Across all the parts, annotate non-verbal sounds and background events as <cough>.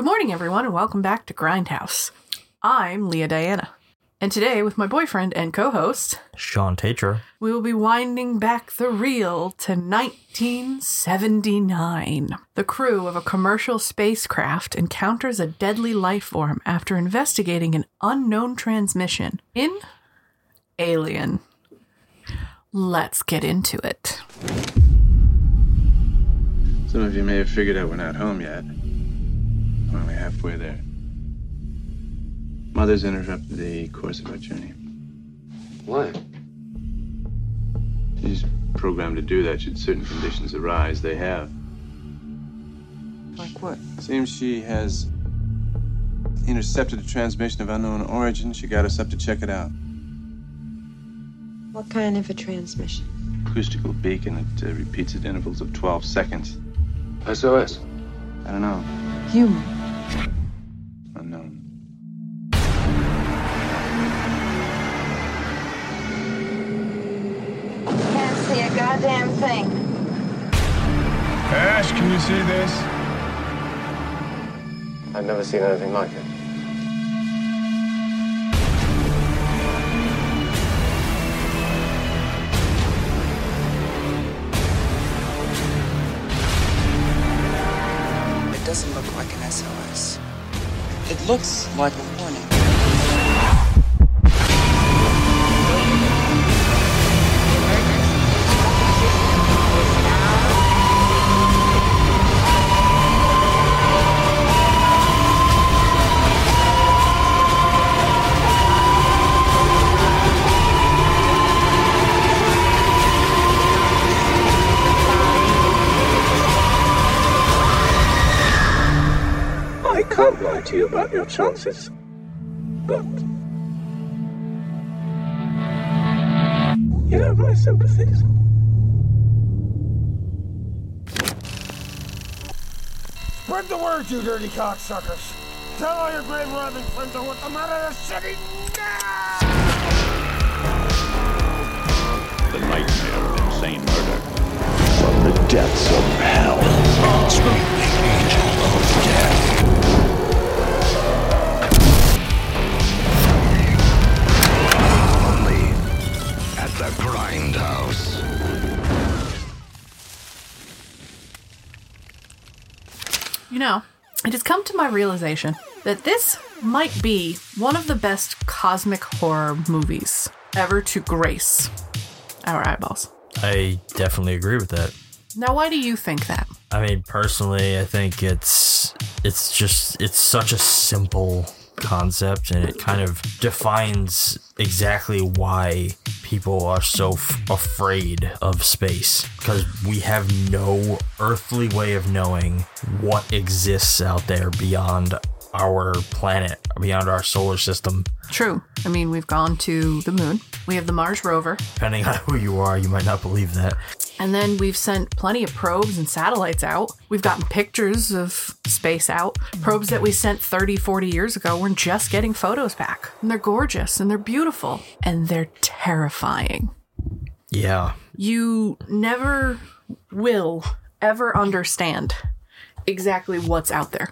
Good morning, everyone, and welcome back to Grindhouse. I'm Lea Diana, and today, with my boyfriend and co host, Shawn Tetrault. we will be winding back the reel to 1979. The crew of a commercial spacecraft encounters a deadly life form after investigating an unknown transmission in Alien. Let's get into it. Some of you may have figured out we're not home yet. We're only halfway there. Mother's interrupted the course of our journey. Why? She's programmed to do that should certain conditions arise. They have. Like what? Seems she has intercepted a transmission of unknown origin. She got us up to check it out. What kind of a transmission? Acoustical beacon that uh, repeats at intervals of 12 seconds. SOS. I don't know. Human. Unknown. Can't see a goddamn thing. Ash, can you see this? I've never seen anything like it. It looks like a about your chances. But. You have my sympathies. Spread the word, you dirty cocksuckers. Tell all your grave robbing friends of what the matter in the city now! The nightmare of insane murder. From the depths of hell. Screaming angel of death. Grindhouse. You know, it has come to my realization that this might be one of the best cosmic horror movies ever to grace our eyeballs. I definitely agree with that. Now, why do you think that? I mean, personally, I think it's it's just it's such a simple concept and it kind of defines exactly why people are so f- afraid of space because we have no earthly way of knowing what exists out there beyond our planet, beyond our solar system. True. I mean, we've gone to the moon. We have the Mars rover. Depending on who you are, you might not believe that. And then we've sent plenty of probes and satellites out. We've gotten pictures of space out. Probes that we sent 30, 40 years ago, we're just getting photos back. And they're gorgeous and they're beautiful and they're terrifying. Yeah. You never will ever understand exactly what's out there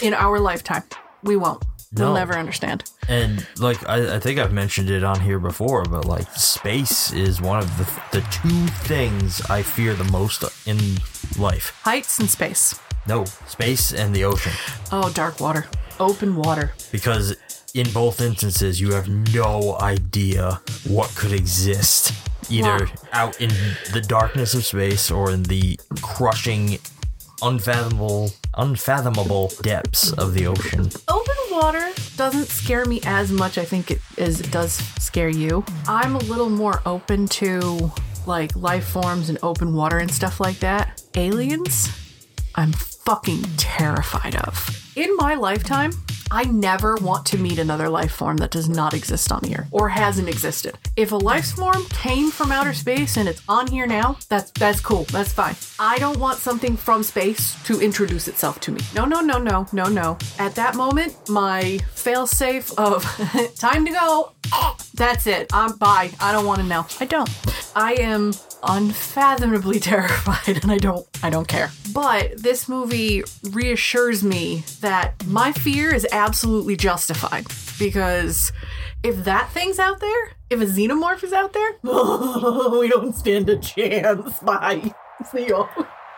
in our lifetime. We won't. We'll never understand. And like I, I think I've mentioned it on here before, but like space is one of the the two things I fear the most in life. Heights and space. No, space and the ocean. Oh, dark water. Open water. Because in both instances you have no idea what could exist either Wow. out in the darkness of space or in the crushing unfathomable unfathomable depths of the ocean. Open water doesn't scare me as much, I think, it, as it does scare you. I'm a little more open to like life forms and open water and stuff like that. Aliens, I'm fucking terrified of. In my lifetime, I never want to meet another life form that does not exist on here or hasn't existed. If a life form came from outer space and it's on here now, that's that's cool. That's fine. I don't want something from space to introduce itself to me. No, no, no, no, no, no. At that moment, my failsafe of <laughs> time to go. That's it. I'm bye. I don't want to know. I don't. I am unfathomably <laughs> terrified and I don't I don't care. But this movie reassures me that my fear is absolutely justified because if that thing's out there, if a xenomorph is out there, <laughs> we don't stand a chance. Bye. <laughs> See y'all.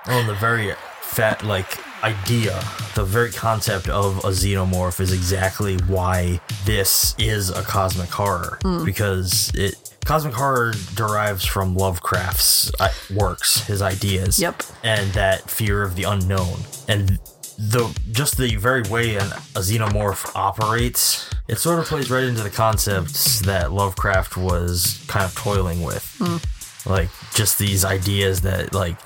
Well, the very fat like idea, the very concept of a xenomorph is exactly why this is a cosmic horror Hmm. because it cosmic horror derives from Lovecraft's uh, works, his ideas. Yep. And that fear of the unknown and the just the very way an, a xenomorph operates, it sort of plays right into the concepts that Lovecraft was kind of toiling with Hmm. like just these ideas that like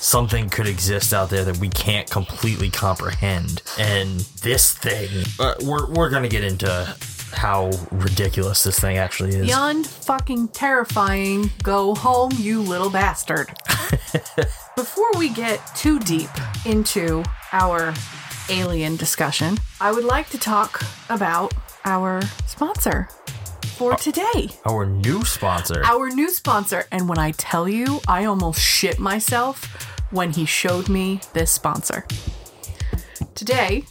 something could exist out there that we can't completely comprehend. And this thing uh, we're, we're gonna get into how ridiculous this thing actually is. Beyond fucking terrifying, go home, you little bastard. <laughs> Before we get too deep into our alien discussion, I would like to talk about our sponsor for today. our new sponsor Our new sponsor. And when I tell you, I almost shit myself when he showed me this sponsor. Today,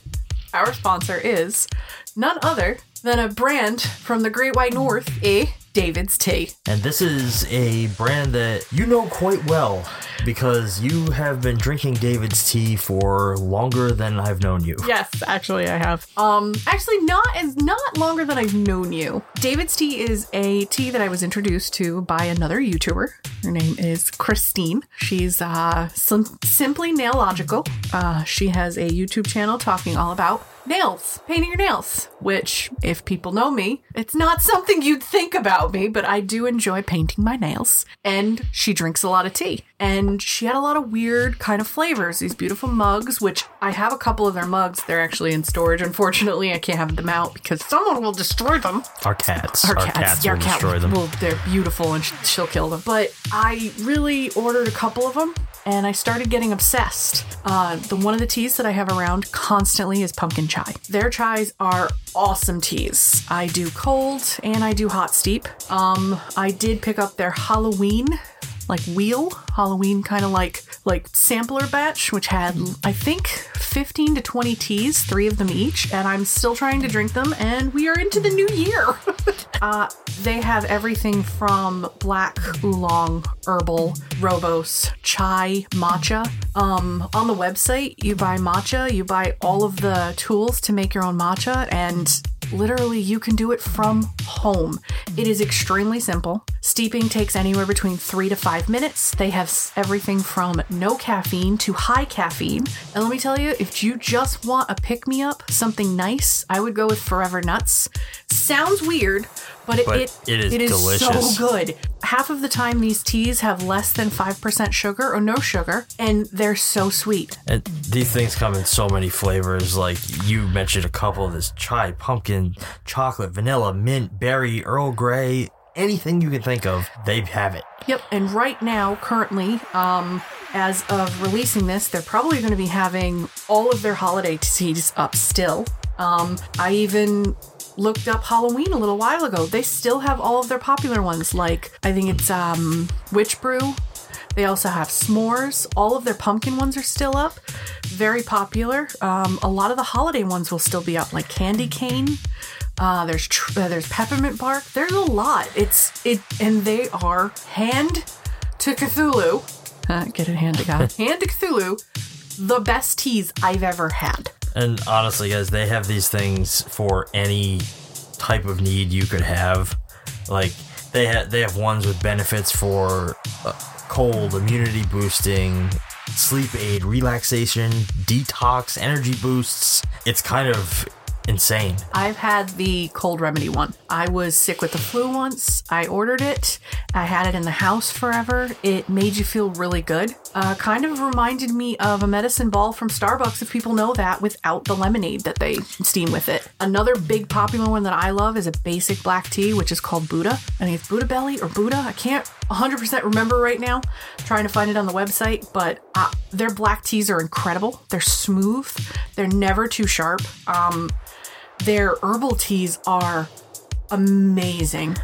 our sponsor is none other than a brand from the Great White North, eh? David's Tea. and this is a brand that you know quite well because you have been drinking david's tea for longer than i've known you Yes, actually I have. Um actually not as not longer than I've known you. David's tea is a tea that I was introduced to by another YouTuber. Her name is Christine. She's uh sim- simply nailogical. Uh she has a YouTube channel talking all about nails, painting your nails, which if people know me, it's not something you'd think about me, but I do enjoy painting my nails. And she drinks a lot of tea. And she had a lot of weird kind of flavors, these beautiful mugs, which I have a couple of their mugs. They're actually in storage. Unfortunately, I can't have them out because someone will destroy them. our cats Our our, cats, cats, our will cat destroy them Well, they're beautiful and she'll kill them. But I really ordered a couple of them and I started getting obsessed. Uh, the one of the teas that I have around constantly is pumpkin chai. Their chais are awesome teas. I do cold and I do hot steep. Um, I did pick up their Halloween like wheel Halloween kind of like like sampler batch, which had I think 15 to 20 teas, three of them each, and I'm still trying to drink them, and we are into the new year. <laughs> uh, they have everything from black oolong, herbal, rooibos, chai, matcha. Um, on the website, you buy matcha, you buy all of the tools to make your own matcha, and literally you can do it from home. It is extremely simple. Steeping takes anywhere between three to five minutes. They have everything from no caffeine to high caffeine. And let me tell you, if you just want a pick me up, something nice, I would go with Forever Nuts. Sounds weird, but it, But it, it is it is delicious. so good. Half of the time, these teas have less than 5% sugar or no sugar, and they're so sweet. And these things come in so many flavors. Like you mentioned a couple. This chai, pumpkin, chocolate, vanilla, mint, berry, Earl Grey. Anything you can think of, they have it. Yep, and right now, currently, um, as of releasing this, they're probably going to be having all of their holiday teas up still. Um, I even looked up Halloween a little while ago. They still have all of their popular ones, like I think it's um, Witch Brew. They also have s'mores. All of their pumpkin ones are still up. Very popular. Um, a lot of the holiday ones will still be up, like candy cane. Uh, there's tr- uh, there's peppermint bark. There's a lot. It's it, and they are hand to Cthulhu. Uh, get it, hand to God. hand to Cthulhu. The best teas I've ever had. And honestly, guys, they have these things for any type of need you could have. Like they have they have ones with benefits for uh, cold, immunity boosting, sleep aid, relaxation, detox, energy boosts. It's kind of insane. I've had the cold remedy one. I was sick with the flu once. I ordered it. I had it in the house forever. It made you feel really good. Uh, kind of reminded me of a medicine ball from Starbucks, if people know that, without the lemonade that they steam with it. Another big popular one that I love is a basic black tea, which is called Buddha. I think it's Buddha Belly or Buddha. I can't 100% remember right now. trying to find it on the website, but uh, their black teas are incredible. They're smooth. They're never too sharp. Um, their herbal teas are amazing.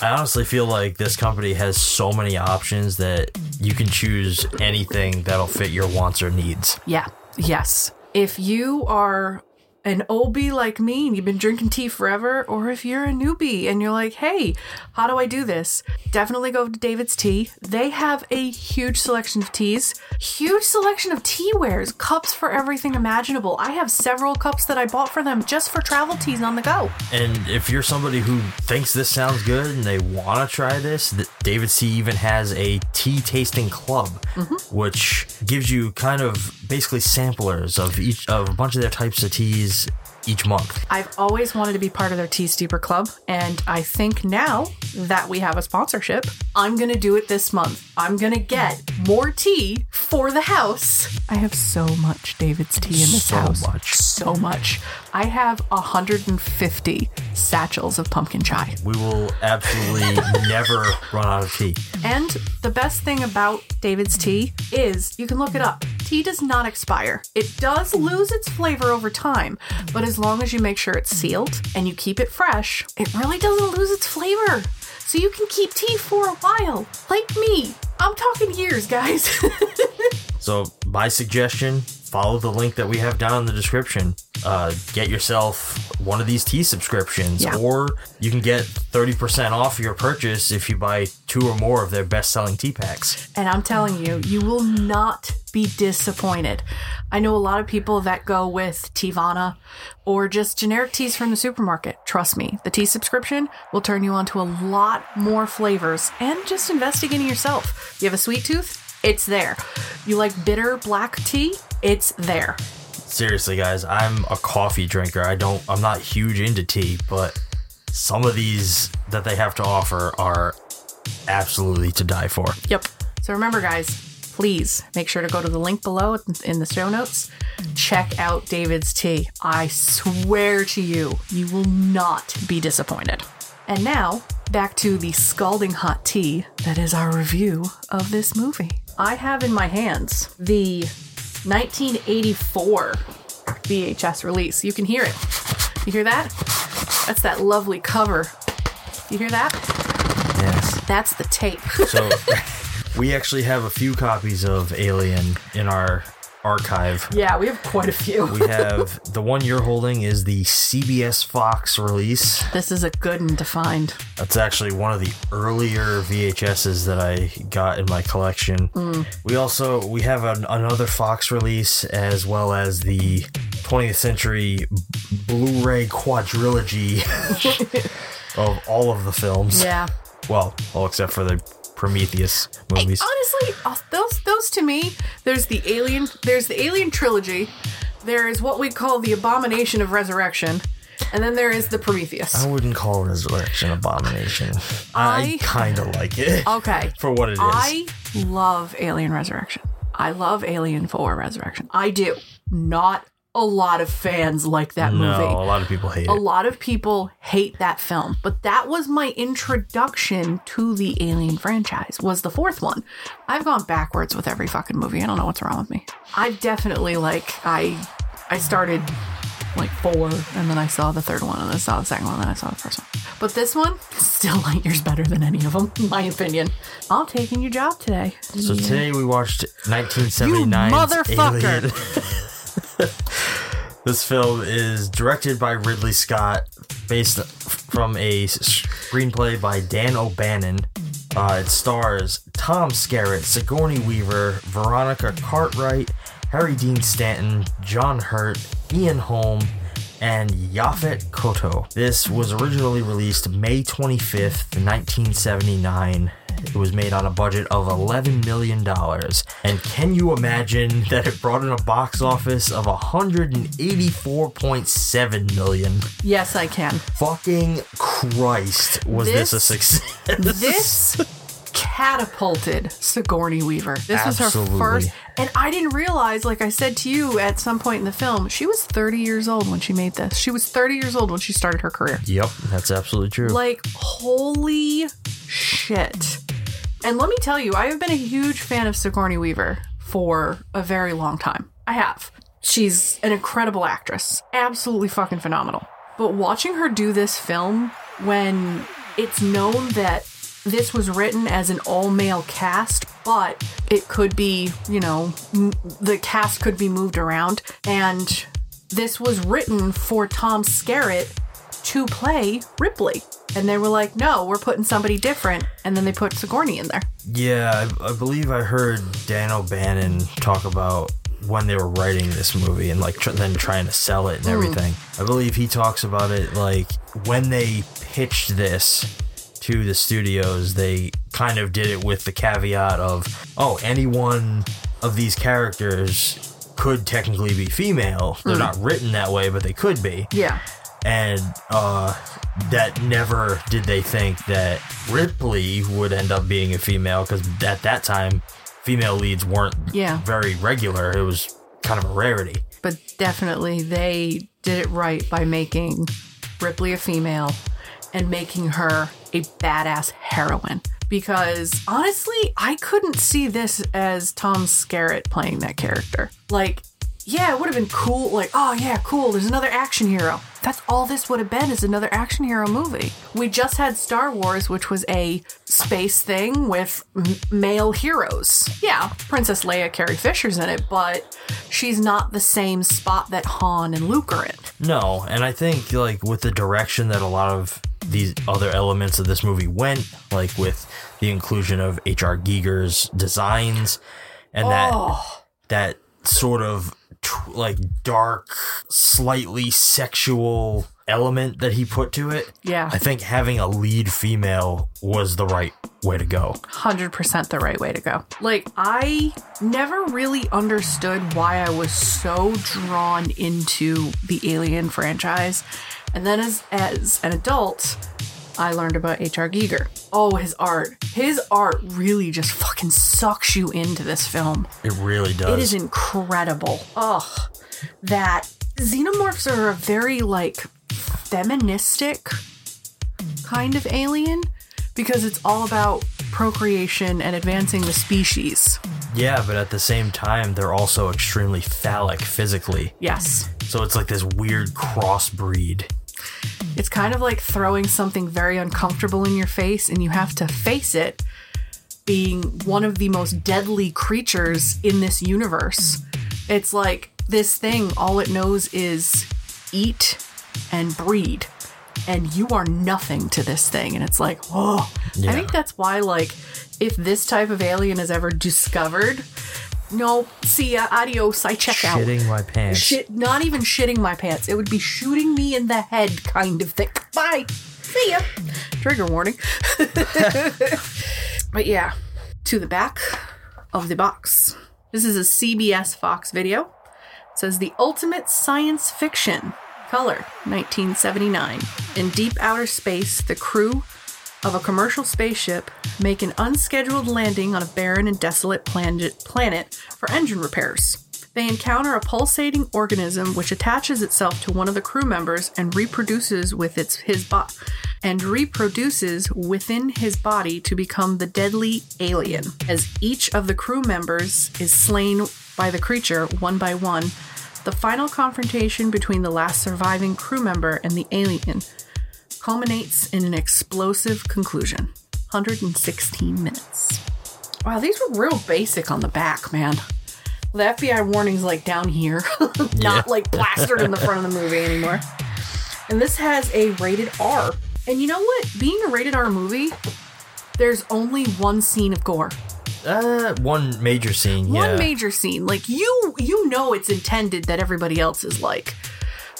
I honestly feel like this company has so many options that you can choose anything that'll fit your wants or needs. Yeah. Yes. If you are an OB like me and you've been drinking tea forever, or if you're a newbie and you're like, hey, how do I do this? Definitely go to David's Tea. They have a huge selection of teas, huge selection of tea wares, cups for everything imaginable. I have several cups that I bought for them just for travel teas on the go. And if you're somebody who thinks this sounds good and they want to try this, th- David's C. even has a tea tasting club, mm-hmm. which gives you kind of basically samplers of each of a bunch of their types of teas each month. I've always wanted to be part of their Tea Steeper Club, and I think now that we have a sponsorship, I'm gonna do it this month. I'm gonna get more tea for the house. I have so much David's tea in this So house. much. So much. I have 150 satchels of pumpkin chai. We will absolutely <laughs> never run out of tea. And the best thing about David's tea is you can look it up. Tea does not expire. It does lose its flavor over time, but as long as you make sure it's sealed and you keep it fresh, it really doesn't lose its flavor. So you can keep tea for a while. Like me. I'm talking years, guys. <laughs> So, my suggestion follow the link that we have down in the description. Uh, get yourself one of these tea subscriptions, Yeah. or you can get 30% off your purchase if you buy two or more of their best selling tea packs. And I'm telling you, you will not be disappointed. I know a lot of people that go with Teavana or just generic teas from the supermarket. Trust me, the tea subscription will turn you on to a lot more flavors and just investigating yourself. You have a sweet tooth? It's there. You like bitter black tea? It's there. Seriously, guys, I'm a coffee drinker. I don't, I'm not huge into tea, but some of these that they have to offer are absolutely to die for. Yep. So remember, guys, please make sure to go to the link below in the show notes. Check out David's tea. I swear to you, you will not be disappointed. And now, back to the scalding hot tea that is our review of this movie. I have in my hands the 1984 VHS release. You can hear it. You hear that? That's that lovely cover. You hear that? Yes. That's the tape. <laughs> So we actually have a few copies of Alien in our archive. yeah, we have quite a few. We have <laughs> the one you're holding is the CBS Fox release. This is a good one to find. That's actually one of the earlier VHSs that I got in my collection. Mm. We also we have an, another Fox release as well as the 20th Century Blu-ray quadrilogy <laughs> of all of the films. Yeah. Well, all except for the Prometheus movies. Honestly, those those to me, there's the Alien, there's the Alien trilogy, there is what we call the Abomination of Resurrection, and then there is the Prometheus. I wouldn't call Resurrection Abomination. I, I- kind of like it. Okay. <laughs> For what it is. I love Alien Resurrection. I love Alien 4 Resurrection. I do. Not a lot of fans like that no, movie. a lot of people hate it. A it. lot of people hate that film, but that was my introduction to the Alien franchise. Was the fourth one. I've gone backwards with every fucking movie. I don't know what's wrong with me. I've definitely like I I started like four, and then I saw the third one, and I saw the second one, and then I saw the first one. But this one still <laughs> light years better than any of them, in my opinion. I'm taking your job today. So today we watched 1979 You motherfucker. <laughs> <laughs> This film is directed by Ridley Scott, based from a screenplay by Dan O'Bannon. Uh, it stars Tom Skerritt, Sigourney Weaver, Veronica Cartwright, Harry Dean Stanton, John Hurt, Ian Holm, and Yaphet Kotto. This was originally released May 25th, 1979. It was made on a budget of $11 million. And can you imagine that it brought in a box office of 184.7 million? Yes, I can. Fucking Christ, was this, a success? This catapulted Sigourney Weaver. This was her first. And I didn't realize, like I said to you at some point in the film, she was 30 years old when she made this. She was 30 years old when she started her career. Yep, that's absolutely true. Like, holy shit. And let me tell you, I have been a huge fan of Sigourney Weaver for a very long time. I have. She's an incredible actress. Absolutely fucking phenomenal. But watching her do this film when it's known that this was written as an all male cast, but it could be, you know, m- the cast could be moved around. And this was written for Tom Skerritt to play Ripley. And they were like, no, we're putting somebody different. And then they put Sigourney in there. Yeah, I, I believe I heard Dan O'Bannon talk about when they were writing this movie and like tr- then trying to sell it and Mm. everything. I believe he talks about it like when they pitched this to the studios, they kind of did it with the caveat of, oh, any one of these characters could technically be female. They're Mm. not written that way, but they could be Yeah. And uh, that never did they think that Ripley would end up being a female because at that time, female leads weren't Yeah. very regular. It was kind of a rarity. But definitely they did it right by making Ripley a female and making her a badass heroine. Because honestly, I couldn't see this as Tom Skerritt playing that character. Like, yeah, it would have been cool. Like, oh yeah, cool. There's another action hero. That's all this would have been is another action hero movie. We just had Star Wars, which was a space thing with m- male heroes. Yeah, Princess Leia, Carrie Fisher's in it, but she's not the same spot that Han and Luke are in. No, and I think like with the direction that a lot of these other elements of this movie went, like with the inclusion of H.R. Giger's designs and that Oh. that sort of tr- like dark, slightly sexual element that he put to it. Yeah. I think having a lead female was the right way to go. 100% the right way to go. Like, I never really understood why I was so drawn into the Alien franchise. And then as, as an adult, I learned about H.R. Giger. Oh, his art. His art really just fucking sucks you into this film. It really does. It is incredible. Ugh. That xenomorphs are a very like feministic kind of alien because it's all about procreation and advancing the species. Yeah, but at the same time, they're also extremely phallic physically. Yes. So it's like this weird crossbreed. It's kind of like throwing something very uncomfortable in your face and you have to face it being one of the most deadly creatures in this universe. It's like this thing, all it knows is eat and breed. And you are nothing to this thing. And it's like, oh. Yeah. I think that's why, like, if this type of alien is ever discovered, no, see ya, adios, I check out. Shitting my pants. Shit, not even shitting my pants. It would be shooting me in the head kind of thing. Bye. See ya. Trigger warning. <laughs> but yeah, to the back of the box. This is a CBS Fox video. It says the ultimate science fiction. Color 1979. In deep outer space, the crew of a commercial spaceship make an unscheduled landing on a barren and desolate planet, for engine repairs. They encounter a pulsating organism which attaches itself to one of the crew members and reproduces with its his body and reproduces within his body to become the deadly alien. As each of the crew members is slain by the creature one by one, the final confrontation between the last surviving crew member and the alien culminates in an explosive conclusion. 116 minutes. Wow, these were real basic on the back, man. The FBI warning's like down here, <laughs> not Yeah. like plastered in the front of the movie anymore. And this has a rated R. And you know what? Being a rated R movie, there's only one scene of gore. Uh, one major scene. One yeah. major scene. Like you you know it's intended that everybody else is like.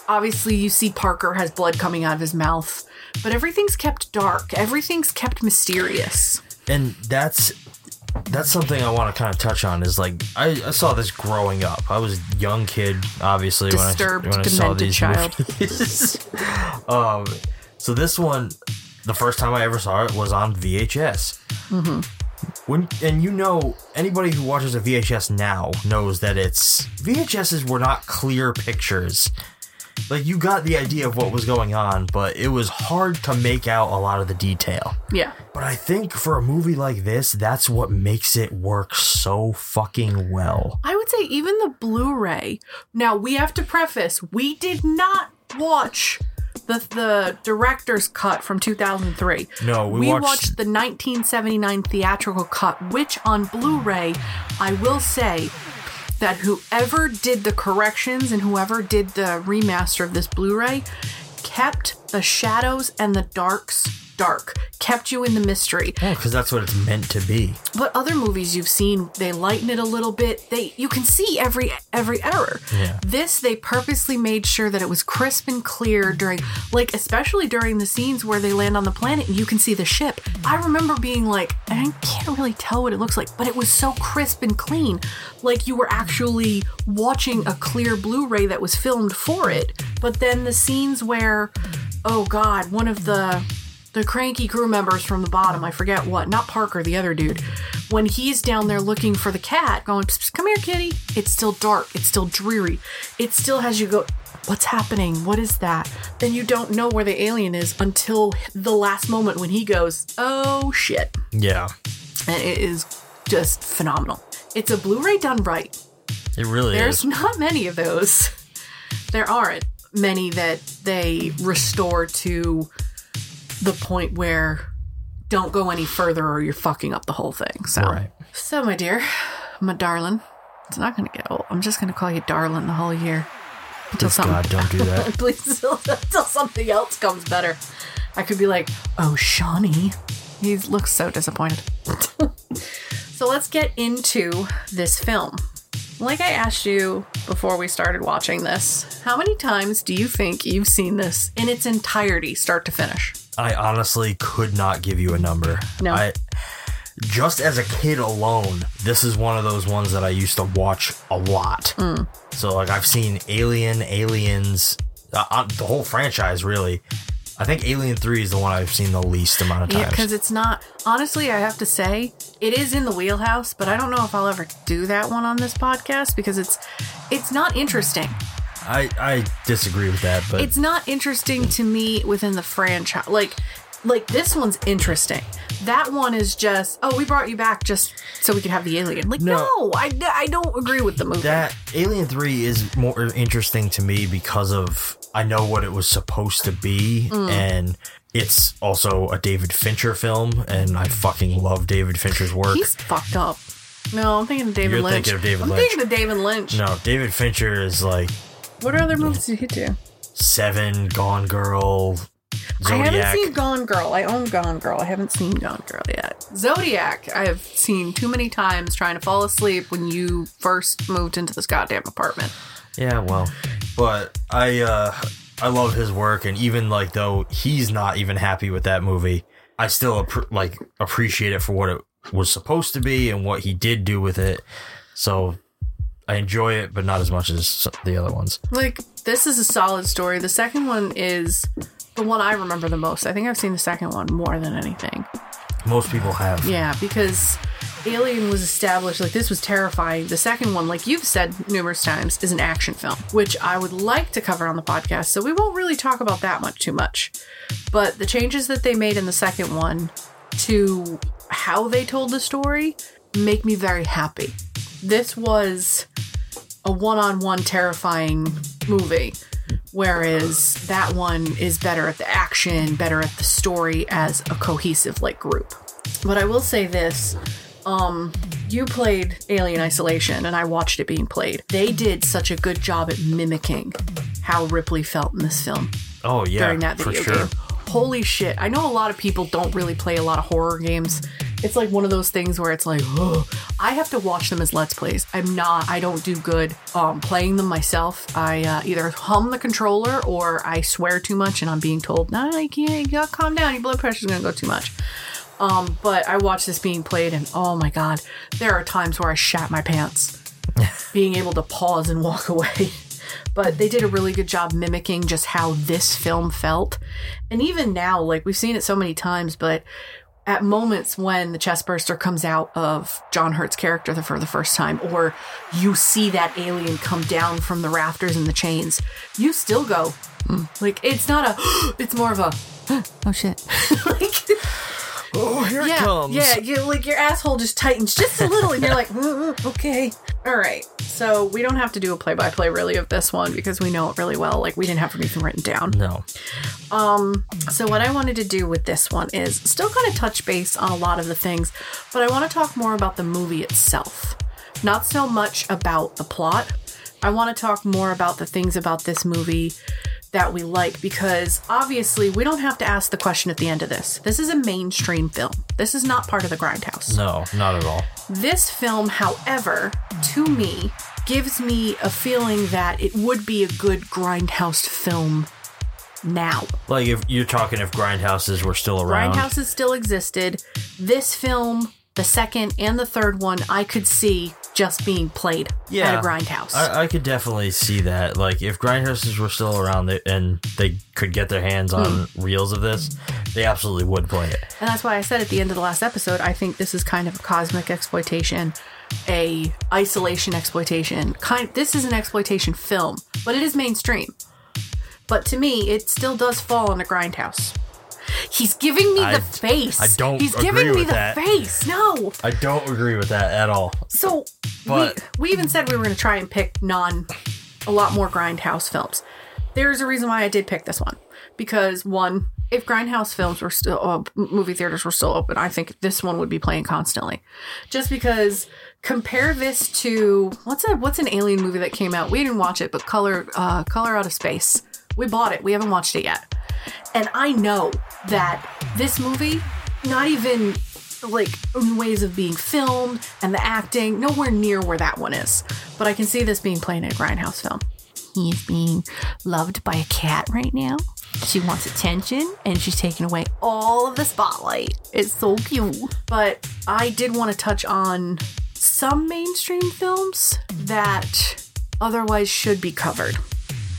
Obviously you see Parker has blood coming out of his mouth, but everything's kept dark. Everything's kept mysterious. and that's that's something I want to kind of touch on is like I, I saw this growing up. I was a young kid, obviously, Disturbed, when I, when I saw these child. movies. <laughs> um, so this one, the first time I ever saw it was on VHS. Mm-hmm. When and you know anybody who watches a VHS now knows that it's VHSs were not clear pictures. Like you got the idea of what was going on, but it was hard to make out a lot of the detail. Yeah. But I think for a movie like this, that's what makes it work so fucking well. I would say even the Blu-ray. Now we have to preface: we did not watch the the director's cut from 2003. No, we watched- watched the 1979 theatrical cut, which on Blu-ray, I will say that whoever did the corrections and whoever did the remaster of this Blu-ray kept the shadows and the darks dark, kept you in the mystery. Oh, because that's what it's meant to be. But other movies you've seen, they lighten it a little bit. They you can see every every error. Yeah. This they purposely made sure that it was crisp and clear during like especially during the scenes where they land on the planet and you can see the ship. I remember being like, I can't really tell what it looks like, but it was so crisp and clean. Like you were actually watching a clear Blu-ray that was filmed for it. But then the scenes where oh god, one of the the cranky crew members from the bottom, I forget what, not Parker, the other dude, when he's down there looking for the cat, going, "Psst, psst, come here, kitty. It's still dark. It's still dreary. It still has you go, what's happening? What is that? Then you don't know where the alien is until the last moment when he goes, oh shit. Yeah. And it is just phenomenal. It's a Blu ray done right. It really There's is. not many of those. There aren't many that they restore to the point where don't go any further or you're fucking up the whole thing. So, Right. so my dear, my darling, it's not going to get old. I'm just going to call you darling the whole year. Until Please, God, don't do that. <laughs> Please, until something else comes better. I could be like, oh, Shawnee. He looks so disappointed. <laughs> so let's get into this film. Like I asked you before we started watching this, how many times do you think you've seen this in its entirety, start to finish? I honestly could not give you a number. No. I, just as a kid alone, this is one of those ones that I used to watch a lot. Mm. So, like, I've seen Alien, Aliens, uh, uh, the whole franchise, really. I think Alien 3 is the one I've seen the least amount of times. Yeah, because it's not. Honestly, I have to say it is in the wheelhouse, but I don't know if I'll ever do that one on this podcast because it's it's not interesting. I, I disagree with that, but it's not interesting to me within the franchise. Like, like this one's interesting. That one is just, oh, we brought you back just so we could have the alien. Like, no, No. I, I don't agree with the movie. that Alien 3 is more interesting to me because of I know what it was supposed to be Mm. and it's also a David Fincher film and I fucking love David Fincher's work. He's fucked up. No, I'm thinking of David You're Lynch. thinking of David I'm Lynch. thinking of David Lynch. no, David Fincher is like What other movies did he do? Seven, Gone Girl, I haven't seen Gone Girl. I own Gone Girl. I haven't seen Gone Girl yet. Zodiac, I have seen too many times trying to fall asleep when you first moved into this goddamn apartment. Yeah, well, but I uh I love his work and even like though he's not even happy with that movie, I still appre- like appreciate it for what it was supposed to be and what he did do with it. So I enjoy it, but not as much as the other ones. Like, this is a solid story. The second one is the one I remember the most. I think I've seen the second one more than anything. Most people have. Yeah, because Alien was established, like, this was terrifying. The second one, like you've said numerous times, is an action film, which I would like to cover on the podcast, so we won't really talk about that much too much. But the changes that they made in the second one to how they told the story make me very happy. This was a one on one terrifying movie. Whereas that one is better at the action, better at the story as a cohesive like group. But I will say this. Um, you played Alien Isolation and I watched it being played. They did such a good job at mimicking how Ripley felt in this film Oh yeah, during that video for sure. game. Holy shit. I know a lot of people don't really play a lot of horror games. It's like one of those things where it's like, oh, I have to watch them as let's plays. I'm not, I don't do good um, playing them myself. I uh, either hum the controller or I swear too much and I'm being told, nah, you can't, you gotta calm down, your blood pressure's gonna go too much. Um, but I watched this being played, and oh my god, there are times where I shat my pants, <laughs> being able to pause and walk away. But they did a really good job mimicking just how this film felt. And even now, like we've seen it so many times, but at moments when the chestburster comes out of John Hurt's character for the first time, or you see that alien come down from the rafters and the chains, you still go, "Hmm." like it's not a, <gasps> it's more of a, <gasps> oh shit, <laughs> like. Oh, here yeah, it comes. Yeah, you like your asshole just tightens just a little, and you're like, <laughs> "Mm, mm, okay, all right. So we don't have to do a play-by-play really of this one because we know it really well. Like we didn't have anything written down. No. Um, so what I wanted to do with this one is still kind of touch base on a lot of the things, but I want to talk more about the movie itself. Not so much about the plot. I want to talk more about the things about this movie that we like because obviously we don't have to ask the question at the end of this. This is a mainstream film. This is not part of the Grindhouse. No, not at all. This film, however, to me, gives me a feeling that it would be a good Grindhouse film now. Like if you're talking if grindhouses were still around. Grindhouses still existed. This film, the second and the third one, I could see just being played at a grindhouse. I, I could definitely see that. Like if grindhouses were still around they- and they could get their hands on Hmm. reels of this, they absolutely would play it. And that's why I said at the end of the last episode, I think this is kind of a cosmic exploitation, a isolation exploitation. Kind this is an exploitation film, but it is mainstream. But to me, it still does fall on the grindhouse. He's giving me I- the face. I don't He's giving me the that. face. No. I don't agree with that at all. So But- we, we even said we were going to try and pick non, a lot more grindhouse films. There's a reason why I did pick this one because one, if grindhouse films were still uh, movie theaters were still open, I think this one would be playing constantly. Just because compare this to what's a what's an alien movie that came out? We didn't watch it, but Color uh, Color Out of Space. We bought it. We haven't watched it yet. And I know that this movie, not even like in ways of being filmed and the acting, nowhere near where that one is. But I can see this being played in a grindhouse film. He's being loved by a cat right now. She wants attention and she's taking away all of the spotlight. It's so cute. But I did want to touch on some mainstream films that otherwise should be covered.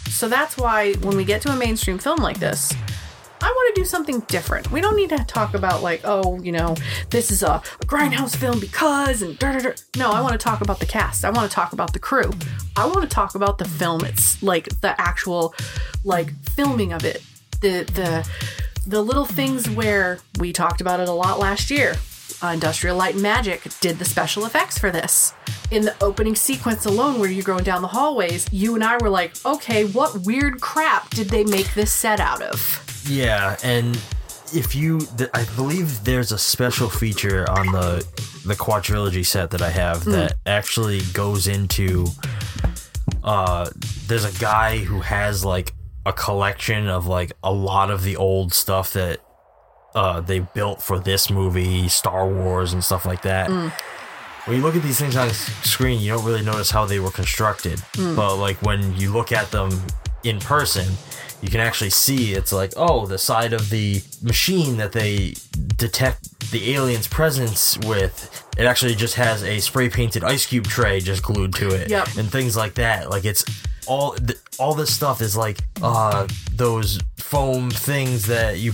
So that's why when we get to a mainstream film like this, I want to do something different. We don't need to talk about like, oh, you know, this is a, a grindhouse film because and da, da, da. no, I want to talk about the cast. I want to talk about the crew. I want to talk about the film. It's like the actual like filming of it. The the the little things where we talked about it a lot last year. Uh, Industrial Light and Magic did the special effects for this. In the opening sequence alone, where you're going down the hallways, you and I were like, okay, what weird crap did they make this set out of? Yeah, and if you, th- I believe there's a special feature on the the quadrilogy set that I have Hmm. that actually goes into. Uh, there's a guy who has like a collection of like a lot of the old stuff that uh they built for this movie, Star Wars, and stuff like that. Hmm. When you look at these things on screen, you don't really notice how they were constructed. Mm. But like when you look at them in person, you can actually see it's like, oh, the side of the machine that they detect the alien's presence with, it actually just has a spray painted ice cube tray just glued to it, Yep. and things like that. Like it's all th- all this stuff is like uh those foam things that you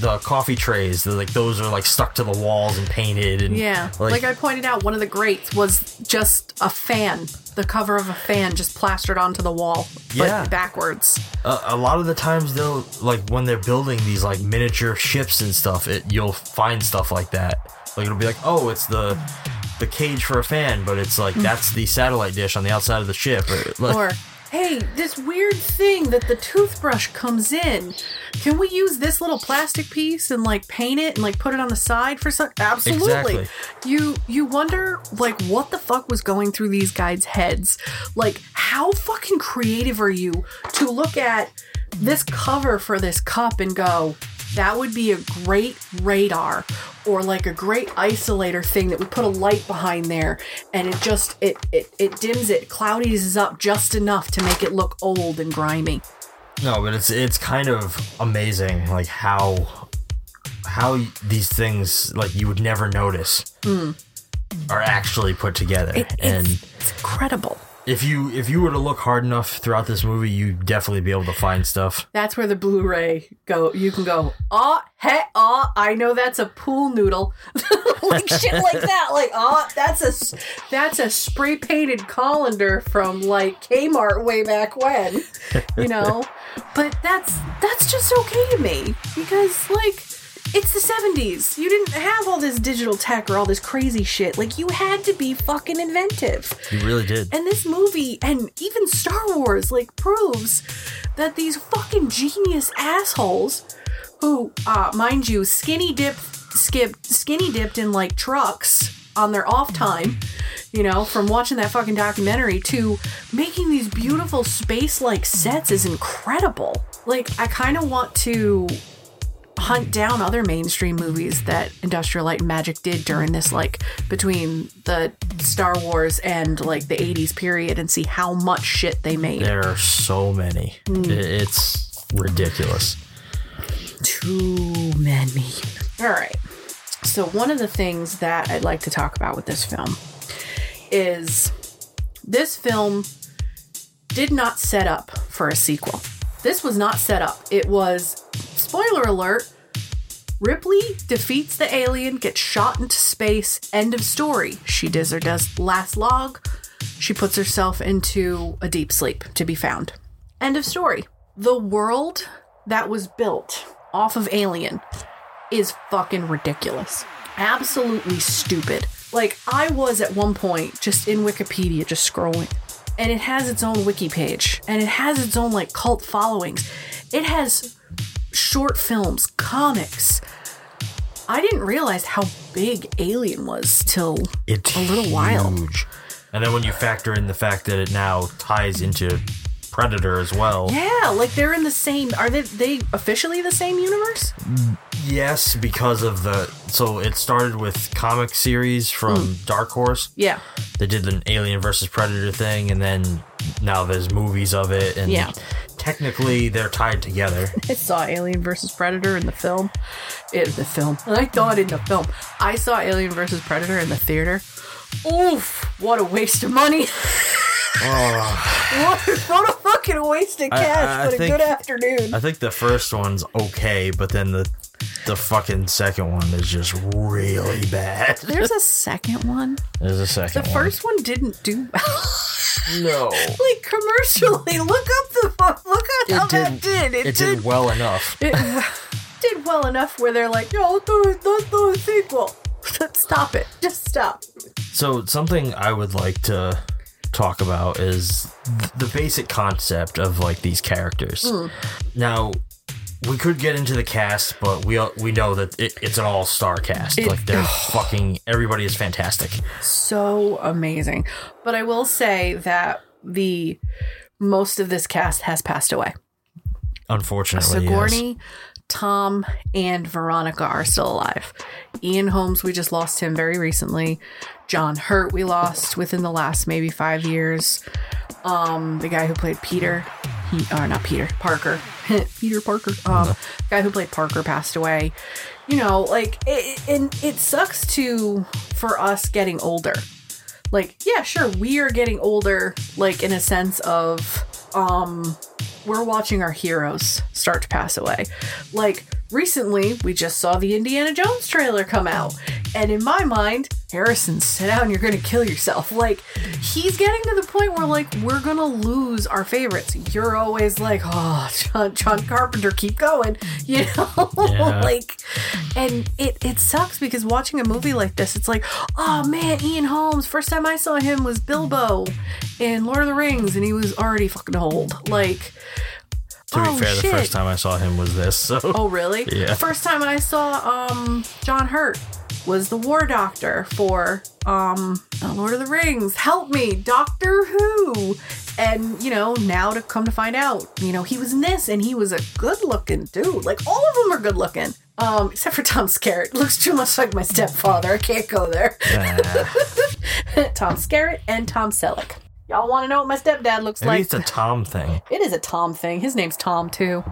the coffee trays like those are like stuck to the walls and painted and Yeah. Like, I pointed out, one of the greats was just a fan, the cover of a fan just plastered onto the wall, but Yeah. backwards. a, a lot of the times they'll like when they're building these like miniature ships and stuff it you'll find stuff like that like it'll be like oh it's the the cage for a fan but it's like mm. that's the satellite dish on the outside of the ship or, like, or, hey, this weird thing that the toothbrush comes in. Can we use this little plastic piece and like paint it and like put it on the side for some? Absolutely. Exactly. You you wonder like what the fuck was going through these guys' heads? Like how fucking creative are you to look at this cover for this cup and go, that would be a great radar or like a great isolator thing that we put a light behind there and it just it it, it dims it cloudies up just enough to make it look old and grimy no but it's it's kind of amazing like how how these things like you would never notice mm. are actually put together. It- and it's, it's incredible. If you if you were to look hard enough throughout this movie, you'd definitely be able to find stuff. That's where the Blu-ray go. You can go, oh, hey, oh, I know that's a pool noodle, <laughs> like shit like that. Like, oh, that's a that's a spray painted colander from like Kmart way back when, you know. <laughs> But that's that's just okay to me because like it's the 70s. You didn't have all this digital tech or all this crazy shit. Like you had to be fucking inventive. You really did. And this movie, and even Star Wars, like proves that these fucking genius assholes, who, uh, mind you, skinny dipped, skipped, skinny dipped in like trucks on their off time, you know, from watching that fucking documentary to making these beautiful space-like sets is incredible. Like, I kind of want to hunt down other mainstream movies that Industrial Light and Magic did during this like between the Star Wars and like the 80s period and see how much shit they made. There are so many. Hmm. I- It's ridiculous. Too many. All right. So one of the things that I'd like to talk about with this film is this film did not set up for a sequel. This was not set up. It was spoiler alert Ripley defeats the alien, gets shot into space, end of story. She does her does last log. She puts herself into a deep sleep to be found. End of story. The world that was built off of Alien is fucking ridiculous. Absolutely stupid. Like, I was at one point just in Wikipedia, just scrolling, and it has its own wiki page, and it has its own, like, cult followings. It has short films, comics. I didn't realize how big Alien was till It's a little while. And then when you factor in the fact that it now ties into Predator as well. Yeah, like they're in the same. Are they they officially the same universe? Yes, because of the so it started with comic series from hmm. Dark Horse. Yeah. They did an Alien versus Predator thing, and then now there's movies of it, and Yeah. Technically they're tied together. <laughs> I saw Alien versus Predator in the film. In the film. I thought in the film. I saw Alien versus Predator in the theater. Oof! What a waste of money. <laughs> what, what a fucking waste of I- cash, I but a think- good afternoon. I think the first one's okay, but then the the fucking second one is just really bad. <laughs> There's a second one. There's a The second one. first one didn't do well. <laughs> no. like commercially, look up the fu- look at how that did. It, It did did well enough. <laughs> it did well enough where they're like, yo, let's do, let's do a sequel. Stop it. Just stop. So something I would like to talk about is th- the basic concept of like these characters. Hmm. Now, we could get into the cast, but we we know that it, it's an all star cast. It- like they're <sighs> fucking everybody is fantastic. So amazing. But I will say that the most of this cast has passed away. Unfortunately, yes. Sigourney, Tom, and Veronica are still alive. Ian Holmes, we just lost him very recently. John Hurt, we lost within the last maybe five years. Um, the guy who played Peter, or not Peter Parker, <laughs> Peter Parker. Um, guy who played Parker passed away. You know, like, it, and it sucks to for us getting older like yeah sure we are getting older like in a sense of um we're watching our heroes start to pass away like recently we just saw the indiana jones trailer come out. And in my mind harrison sit down you're gonna kill yourself. Like he's getting to the point where like we're gonna lose our favorites. You're always like oh john, john carpenter keep going <laughs> you know? Yeah. <laughs> like and it it sucks because watching a movie like this it's like oh man ian holmes first time i saw him was bilbo in lord of the rings and he was already fucking old. Like To be oh, fair, the first time I saw him was this. So. Oh really? <laughs> Yeah. first time i saw um john hurt was the war doctor for um uh, lord of the rings. Help me doctor who. And you know now to come to find out you know he was in this and he was a good looking dude. Like all of them are good looking um except for tom skerritt. <laughs> Looks too much like my stepfather. I can't go there. <laughs> Tom skerritt and tom selleck y'all want to know what my stepdad looks maybe like it's a Tom thing. <laughs> it is a Tom thing. His name's Tom too.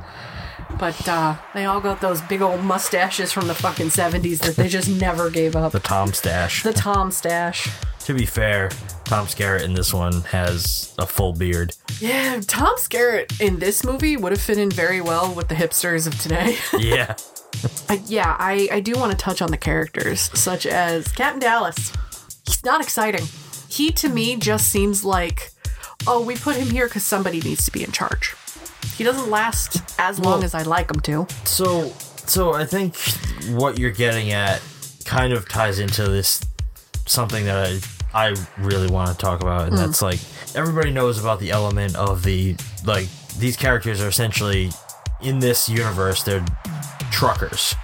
But uh, they all got those big old mustaches from the fucking 70s that they just never gave up. The Tom stash. The Tom stash. to be fair, Tom Skerritt in this one has a full beard. Yeah, Tom Skerritt in this movie would have fit in very well with the hipsters of today. <laughs> Yeah. Uh, yeah, I, I do want to touch on the characters, such as Captain Dallas. He's not exciting. He, to me, just seems like, oh, we put him here because somebody needs to be in charge. He doesn't last as long Well- as I'd like him to. So, so I think what you're getting at kind of ties into this something that I I really want to talk about, and Mm. that's like everybody knows about the element of the like these characters are essentially in this universe they're truckers,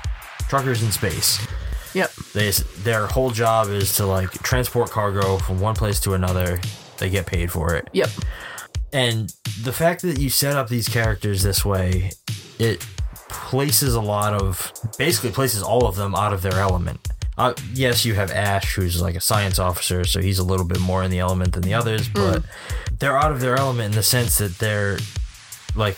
truckers in space. Yep. They their whole job is to like transport cargo from one place to another. They get paid for it. Yep. And the fact that you set up these characters this way, it places a lot of basically places all of them out of their element. Uh, yes, you have Ash, who's like a science officer, so he's a little bit more in the element than the others, but they're out of their element in the sense that they're like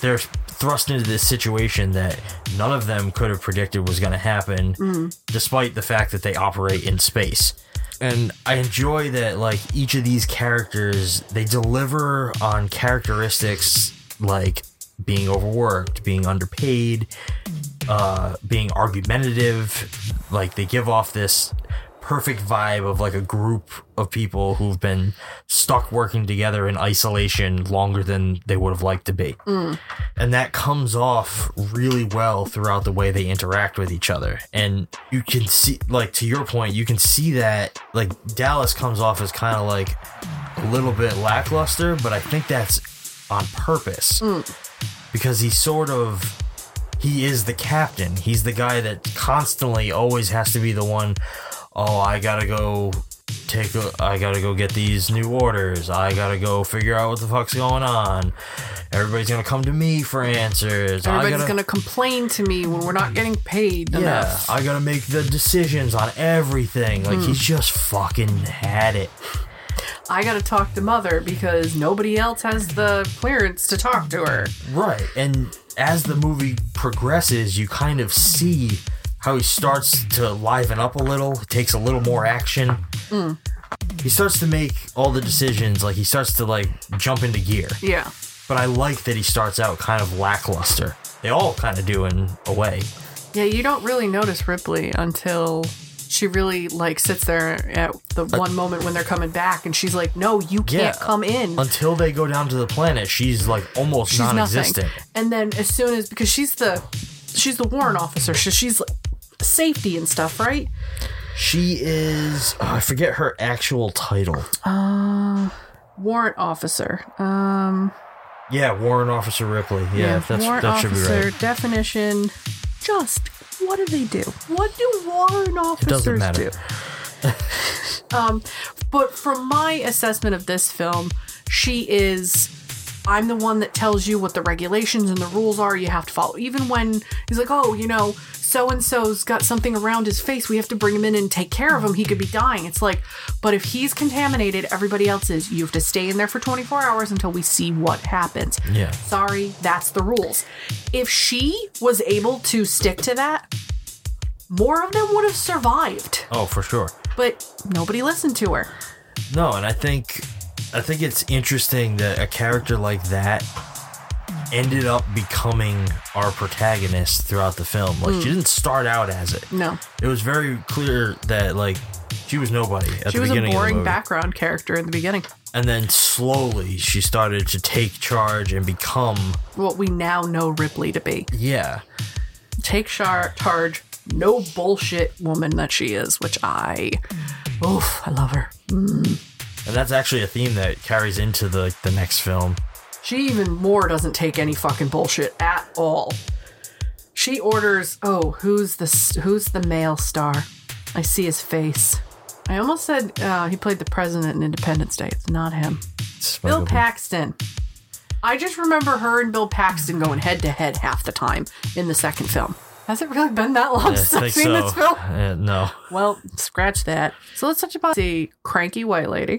they're thrust into this situation that none of them could have predicted was going to happen, despite the fact that they operate in space. And I enjoy that, like, each of these characters, they deliver on characteristics like being overworked, being underpaid, uh, being argumentative. Like, they give off this perfect vibe of like a group of people who've been stuck working together in isolation longer than they would have liked to be. Mm. And that comes off really well throughout the way they interact with each other. And you can see, like, to your point, you can see that, like, Dallas comes off as kind of like a little bit lackluster, but I think that's on purpose mm. because he sort of he is the captain. He's the guy that constantly always has to be the one. Oh, I gotta go take. A, I gotta go get these new orders. I gotta go figure out what the fuck's going on. Everybody's gonna come to me for answers. Everybody's gotta, to complain to me when we're not getting paid yeah, enough. I gotta make the decisions on everything. Like Hmm. he's just fucking had it. I got to talk to mother because nobody else has the clearance to talk to her. Right. And as the movie progresses, you kind of see how he starts to liven up a little, takes a little more action. Mm. He starts to make all the decisions, like he starts to like jump into gear. Yeah. But I like that he starts out kind of lackluster. They all kind of do in a way. Yeah, you don't really notice Ripley until she really like sits there at the one moment when they're coming back and she's like, "No, you can't Yeah. come in." Until they go down to the planet, she's like almost she's non-existent. nothing. And then as soon as because she's the she's the warrant officer, so she's like safety and stuff, right? She is oh, I forget her actual title. Uh warrant officer. Um Yeah, Warrant Officer Ripley. Yeah, that's, warrant that should be officer right. definition. Just what do they do? What do warrant officers matter. do? <laughs> um, but from my assessment of this film, she is. I'm the one that tells you what the regulations and the rules are you have to follow. Even when he's like, oh, you know, so and so's got something around his face, we have to bring him in and take care of him. He could be dying. It's like, but if he's contaminated, everybody else is. You have to stay in there for 24 hours until we see what happens. Yeah. Sorry, that's the rules. If she was able to stick to that, more of them would have survived. Oh, for sure. But nobody listened to her. No, and I think I think it's interesting that a character like that ended up becoming our protagonist throughout the film. Like Mm. she didn't start out as it. No. It was very clear that like she was nobody at she the was a beginning of the boring background character in the beginning. and then slowly she started to take charge and become What we now know Ripley to be. yeah. Take char- charge, no bullshit woman that she is, which I. Oof, I love her. Mm. And that's actually a theme that carries into the the next film. She even more doesn't take any fucking bullshit at all. She orders, "Oh, who's the who's the male star?" I see his face. I almost said uh, he played the president in Independence Day. It's not him. Bill Paxton. I just remember her and Bill Paxton going head to head half the time in the second film. Has it really been that long I since I've seen so. this film? Uh, no. Well, scratch that. So let's touch about the cranky white lady.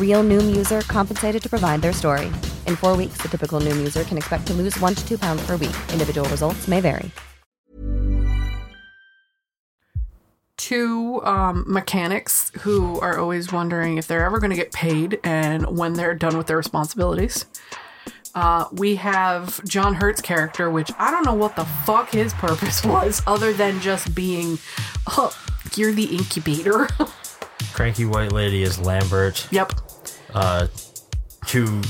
Real Noom user compensated to provide their story. In four weeks, the typical Noom user can expect to lose one to two pounds per week. Individual results may vary. two um, mechanics who are always wondering if they're ever going to get paid and when they're done with their responsibilities. Uh, we have John Hurt's character, which I don't know what the fuck his purpose <laughs> was, other than just being, oh, you're the incubator. <laughs> Cranky white lady is Lambert. yep. Uh, two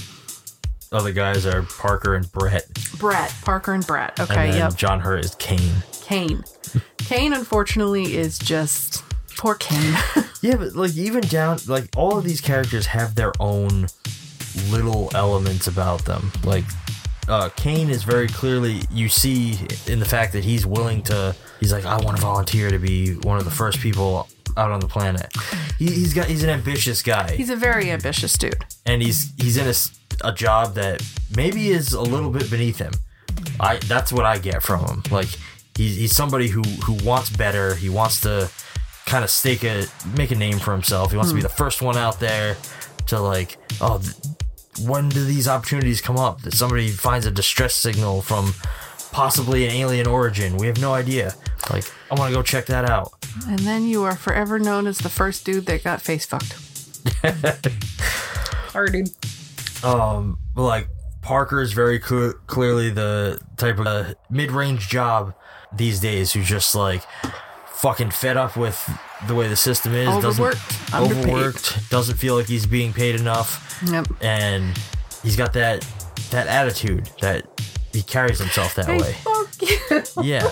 other guys are Parker and Brett. Brett, Parker, and Brett. Okay, yep. John Hurt is Kane. Kane. <laughs> Kane, unfortunately, is just poor Kane. <laughs> Yeah, but like even down like all of these characters have their own little elements about them. Like uh Kane is very clearly you see in the fact that he's willing to he's like, I want to volunteer to be one of the first people out on the planet. He, he's got he's an ambitious guy. He's a very ambitious dude. and he's he's in a job that maybe is a little bit beneath him. I that's what I get from him. Like he's he's somebody who who wants better. He wants to kind of stake a make a name for himself. He wants to be hmm. the first one out there to like oh. Th- when do these opportunities come up that somebody finds a distress signal from possibly an alien origin? We have no idea. Like, I want to go check that out. And then you are forever known as the first dude that got face fucked. <laughs> Sorry, dude. Um, but like Parker is very cl- clearly the type of uh, mid-range job these days who's just like fucking fed up with the way the system is. Overworked, doesn't underpaid. overworked, doesn't feel like he's being paid enough, Yep. and he's got that that attitude that he carries himself that Hey, way. fuck <laughs> Yeah,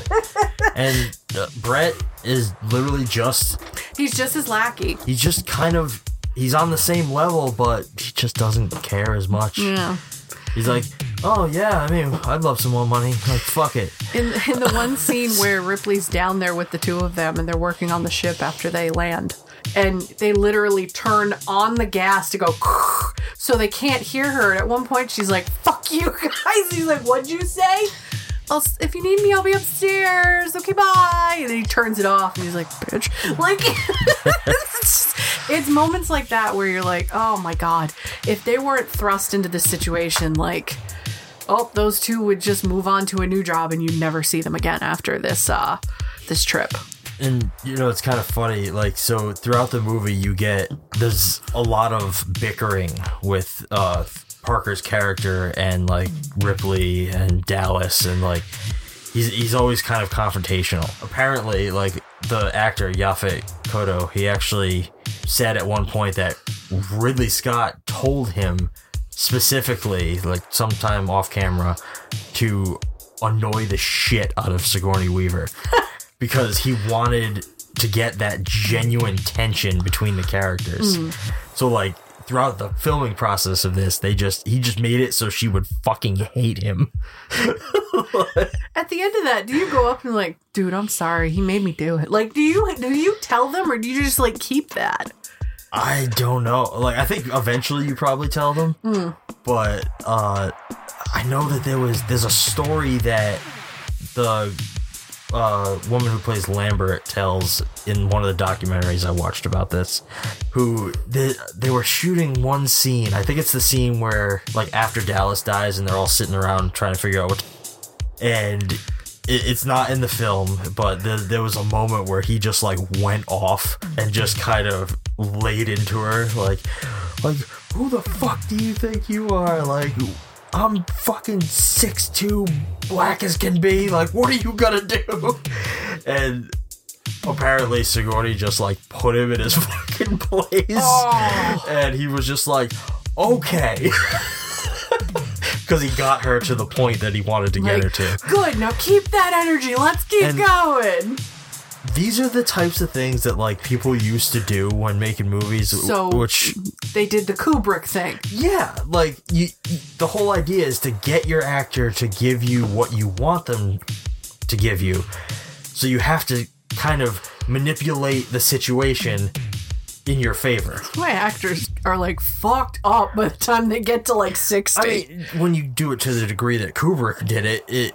and uh, Brett is literally just He's just his lackey. he's just kind of he's on the same level, but he just doesn't care as much. Yeah. He's like, oh yeah, I mean, I'd love some more money. Like, fuck it. In in the one <laughs> scene where Ripley's down there with the two of them and they're working on the ship after they land. And they literally turn on the gas to go <laughs> so they can't hear her. And at one point she's like, fuck you guys. He's like, what'd you say? I'll, if you need me, I'll be upstairs. Okay, bye. And then he turns it off and he's like, bitch. <laughs> Like, <laughs> it's, it's moments like that where you're like, oh my God. If they weren't thrust into this situation, like, oh, those two would just move on to a new job and you'd never see them again after this, uh, this trip. And you know, it's kind of funny. Like, so throughout the movie, you get there's a lot of bickering with uh Parker's character and like Ripley and Dallas, and like he's he's always kind of confrontational. Apparently, like the actor Yaphet Kotto, he actually said at one point that Ridley Scott told him specifically, like sometime off camera, to annoy the shit out of Sigourney Weaver <laughs> because he wanted to get that genuine tension between the characters. Mm. So like throughout the filming process of this, they just he just made it so she would fucking hate him. <laughs> At the end of that, do you go up and like, dude, I'm sorry, he made me do it. Like, do you do you tell them or do you just like keep that? I don't know. Like I think eventually you probably tell them, Hmm. but uh I know that there was there's a story that the uh, woman who plays Lambert tells in one of the documentaries I watched about this, who they, they were shooting one scene. I think it's the scene where like after Dallas dies and they're all sitting around trying to figure out what. and it, it's not in the film, but the, there was a moment where he just like went off and just kind of laid into her, like, like who the fuck do you think you are? Like, I'm fucking 6'2, black as can be. Like, what are you gonna do? <laughs> And apparently Sigourney just like put him in his <laughs> fucking place. Oh. And he was just like, okay. <laughs> Because he got her to the point that he wanted to get her to. Good. Now keep that energy. Let's keep And- going. These are the types of things that like people used to do when making movies, So which they did the Kubrick thing. Yeah, like you, the whole idea is to get your actor to give you what you want them to give you. So you have to kind of manipulate the situation in your favor. My actors are like fucked up by the time they get to like 60. I mean, when you do it to the degree that Kubrick did it, it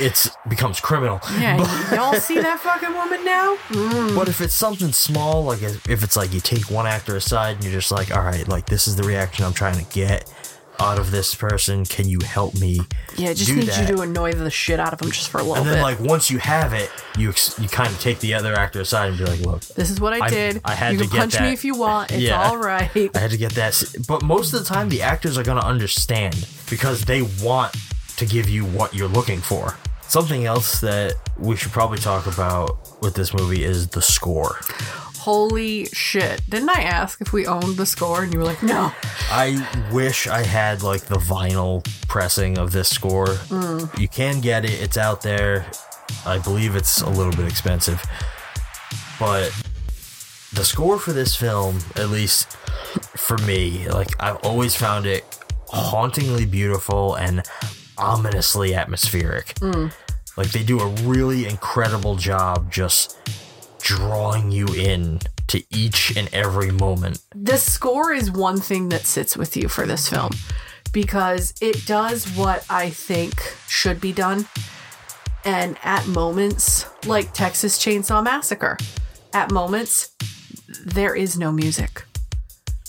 it's becomes criminal. yeah, <laughs> y'all see that fucking woman now? Mm. But if it's something small, like if it's like you take one actor aside and you're just like, all right, like this is the reaction I'm trying to get out of this person. Can you help me? Yeah, just need that? you to annoy the shit out of them just for a little bit. And then, bit. like once you have it, you ex- you kind of take the other actor aside and be like, "Look, this is what I I- did. I had you to punch that. me if you want. It's Yeah. all right. I had to get that." But most of the time, the actors are going to understand because they want to give you what you're looking for. Something else that we should probably talk about with this movie is the score. Holy shit. Didn't I ask if we owned the score? And you were like, no. I wish I had like the vinyl pressing of this score. Mm. You can get it, it's out there. I believe it's a little bit expensive. But the score for this film, at least for me, like I've always found it hauntingly beautiful and ominously atmospheric. Mm. Like they do a really incredible job just drawing you in to each and every moment. The score is one thing that sits with you for this film because it does what I think should be done. And at moments, like Texas Chainsaw Massacre, at moments, there is no music.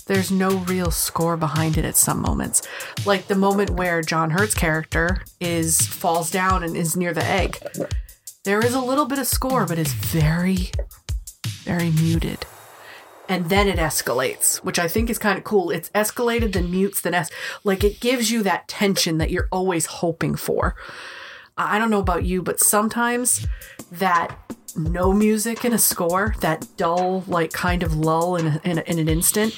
There's no real score behind it at some moments. Like the moment where John Hurt's character is falls down and is near the egg. There is a little bit of score, but it's very, very muted. And then it escalates, which I think is kind of cool. It's escalated, then mutes, then es- like it gives you that tension that you're always hoping for. I don't know about you, but sometimes that no music in a score, that dull, like kind of lull in, a, in, a, in an instant,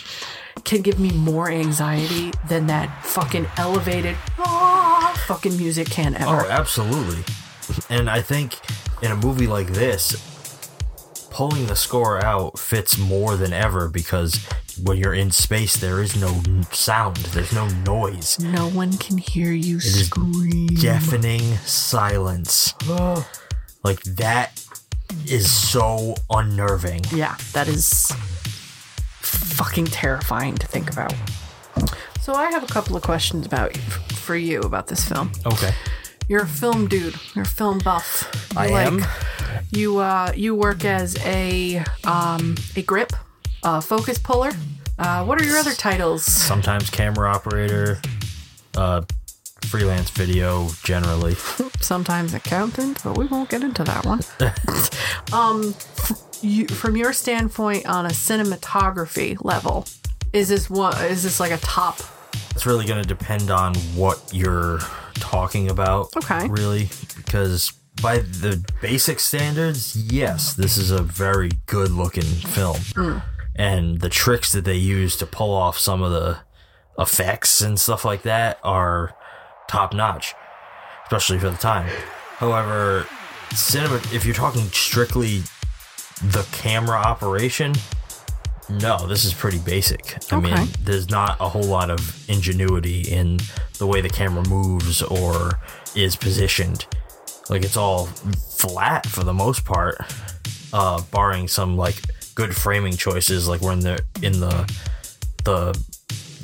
can give me more anxiety than that fucking elevated ah, <laughs> fucking music can ever. Oh, absolutely. And I think in a movie like this, pulling the score out fits more than ever because when you're in space, there is no sound, there's no noise. no one can hear you It scream. deafening silence. <gasps> Like that is so unnerving. Yeah, that is fucking terrifying to think about. So I have a couple of questions about for you about this film. Okay. You're a film dude. You're a film buff. You I am. You uh, you work as a um, a grip, a focus puller. Uh, what are your other titles? Sometimes camera operator, uh, freelance video generally. <laughs> Sometimes accountant, but we won't get into that one. <laughs> um, you, from your standpoint on a cinematography level, is this what is this like a top? It's really going to depend on what you're talking about. Okay. Really, because by the basic standards, yes, this is a very good looking film. Mm. And the tricks that they use to pull off some of the effects and stuff like that are top notch, especially for the time. However, cinema, if you're talking strictly the camera operation, no, this is pretty basic. I Okay. mean, there's not a whole lot of ingenuity in the way the camera moves or is positioned. Like it's all flat for the most part, uh, barring some like good framing choices, like when they're in the the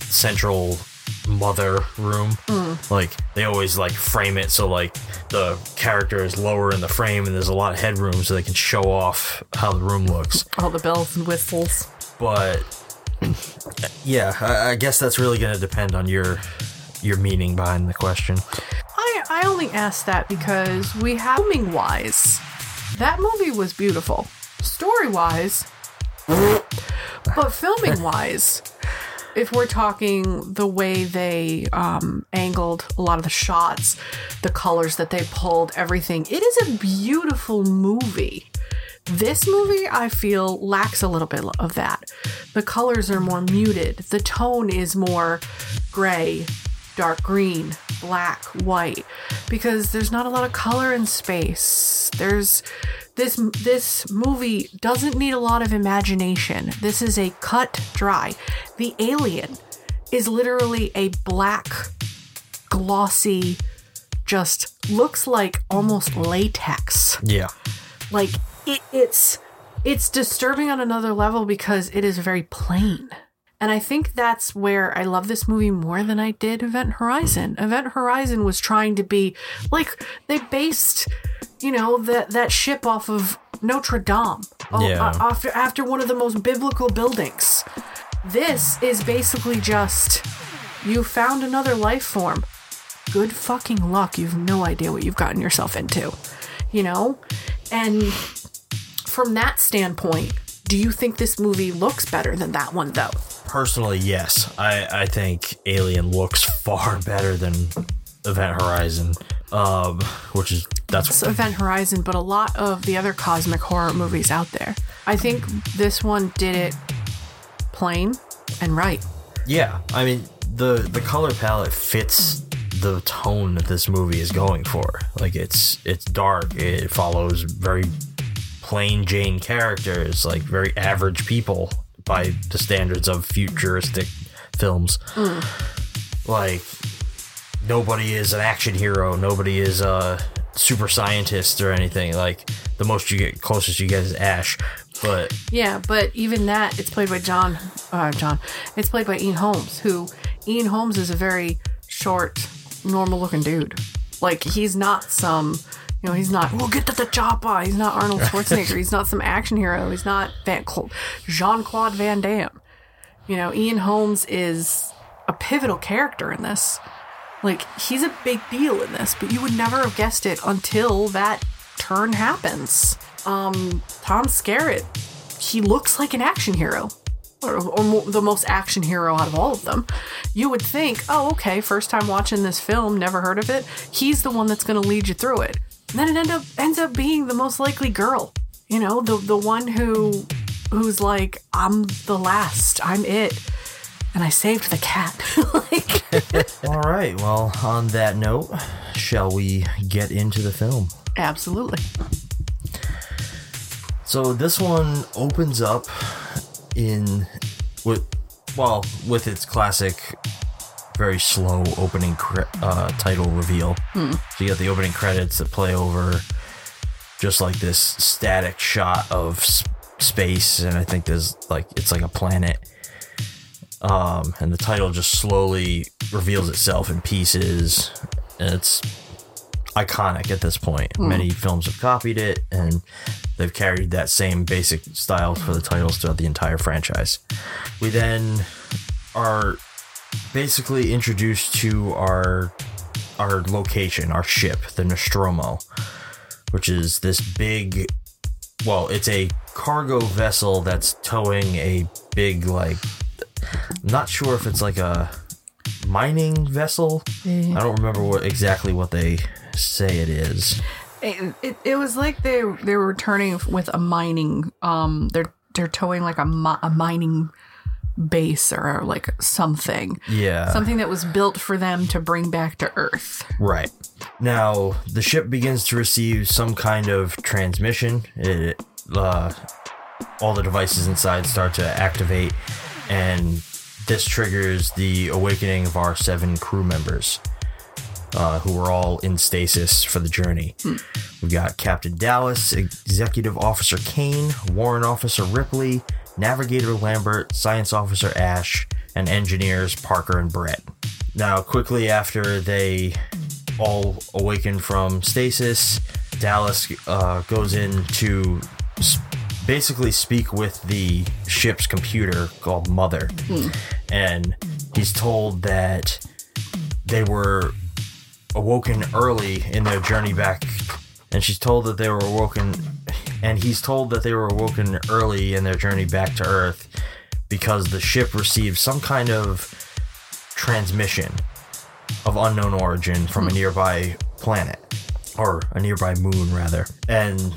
central mother room. Mm. Like they always like frame it so like the character is lower in the frame and there's a lot of headroom so they can show off how the room looks All the bells and whistles. but yeah, I, I guess that's really going to depend on your your meaning behind the question. I I only asked that because we have filming wise, that movie was beautiful. Story wise, <laughs> but filming wise, if we're talking the way they um, angled a lot of the shots, the colors that they pulled, everything, it is a beautiful movie. This movie, I feel, lacks a little bit of that. The colors are more muted. The tone is more gray, dark green, black, white, because there's not a lot of color in space. There's this this movie doesn't need a lot of imagination. This is a cut dry. The alien is literally a black, glossy, just looks like almost latex. Yeah. Like it, it's it's disturbing on another level because it is very plain. And I think that's where I love this movie more than I did Event Horizon. Event Horizon was trying to be like they based, you know, that that ship off of Notre Dame. Oh, Yeah. uh, after after one of the most biblical buildings. This is basically just you found another life form. Good fucking luck. You've no idea what you've gotten yourself into. You know? And from that standpoint, do you think this movie looks better than that one though? Personally, yes. I, I think Alien looks far better than Event Horizon, um, which is that's It's Event Horizon, but a lot of the other cosmic horror movies out there. I think this one did it plain and right. yeah. I mean the the color palette fits the tone that this movie is going for. Like it's it's dark. It follows very plain Jane characters, like very average people by the standards of futuristic films. Like nobody is an action hero. Nobody is a super scientist or anything. Like the most you get closest you get is Ash. But Yeah, but even that, it's played by John. Uh, John. It's played by Ian Holmes, who Ian Holmes is a very short, normal-looking dude. Like he's not some, you know, he's not. We'll get to the chopper. He's not Arnold <laughs> Schwarzenegger. he's not some action hero. He's not Van Jean Claude Van Damme. You know, Ian Holmes is a pivotal character in this. Like he's a big deal in this, but you would never have guessed it until that turn happens. Um, Tom Skerritt, he looks like an action hero, or, or mo- the most action hero out of all of them. You would think, oh, okay, first time watching this film, never heard of it. He's the one that's going to lead you through it. And then it end up ends up being the most likely girl. You know, the the one who who's like, I'm the last, I'm it, and I saved the cat. <laughs> like, <laughs> all right. Well, on that note, shall we get into the film? absolutely. So this one opens up in with well with its classic very slow opening cre- uh, title reveal. Hmm. So you got the opening credits that play over just like this static shot of s- space, and I think there's like it's like a planet. Um, and the title just slowly reveals itself in pieces, and it's iconic at this point. Hmm. Many films have copied it, and they've carried that same basic style for the titles throughout the entire franchise. We then are basically introduced to our our location, our ship, the Nostromo, which is this big. Well, it's a cargo vessel that's towing a big like. I'm not sure if it's like a mining vessel. I don't remember what exactly what they say it is. It, it, it was like they they were returning with a mining um they're they're towing like a, mi- a mining base or like something Yeah. something that was built for them to bring back to earth Right. Now, the ship begins to receive some kind of transmission. It, uh, all the devices inside start to activate, and this triggers the awakening of our seven crew members, uh, who are all in stasis for the journey. We've got Captain Dallas, Executive Officer Kane, Warrant Officer Ripley, Navigator Lambert, Science Officer Ash, and engineers Parker and Brett. Now, quickly after they all awaken from stasis, Dallas uh, goes in to s- basically speak with the ship's computer called Mother. Hmm. And he's told that they were awoken early in their journey back. And she's told that they were awoken, and he's told that they were awoken early in their journey back to Earth because the ship received some kind of transmission of unknown origin from a hmm. nearby planet or a nearby moon rather and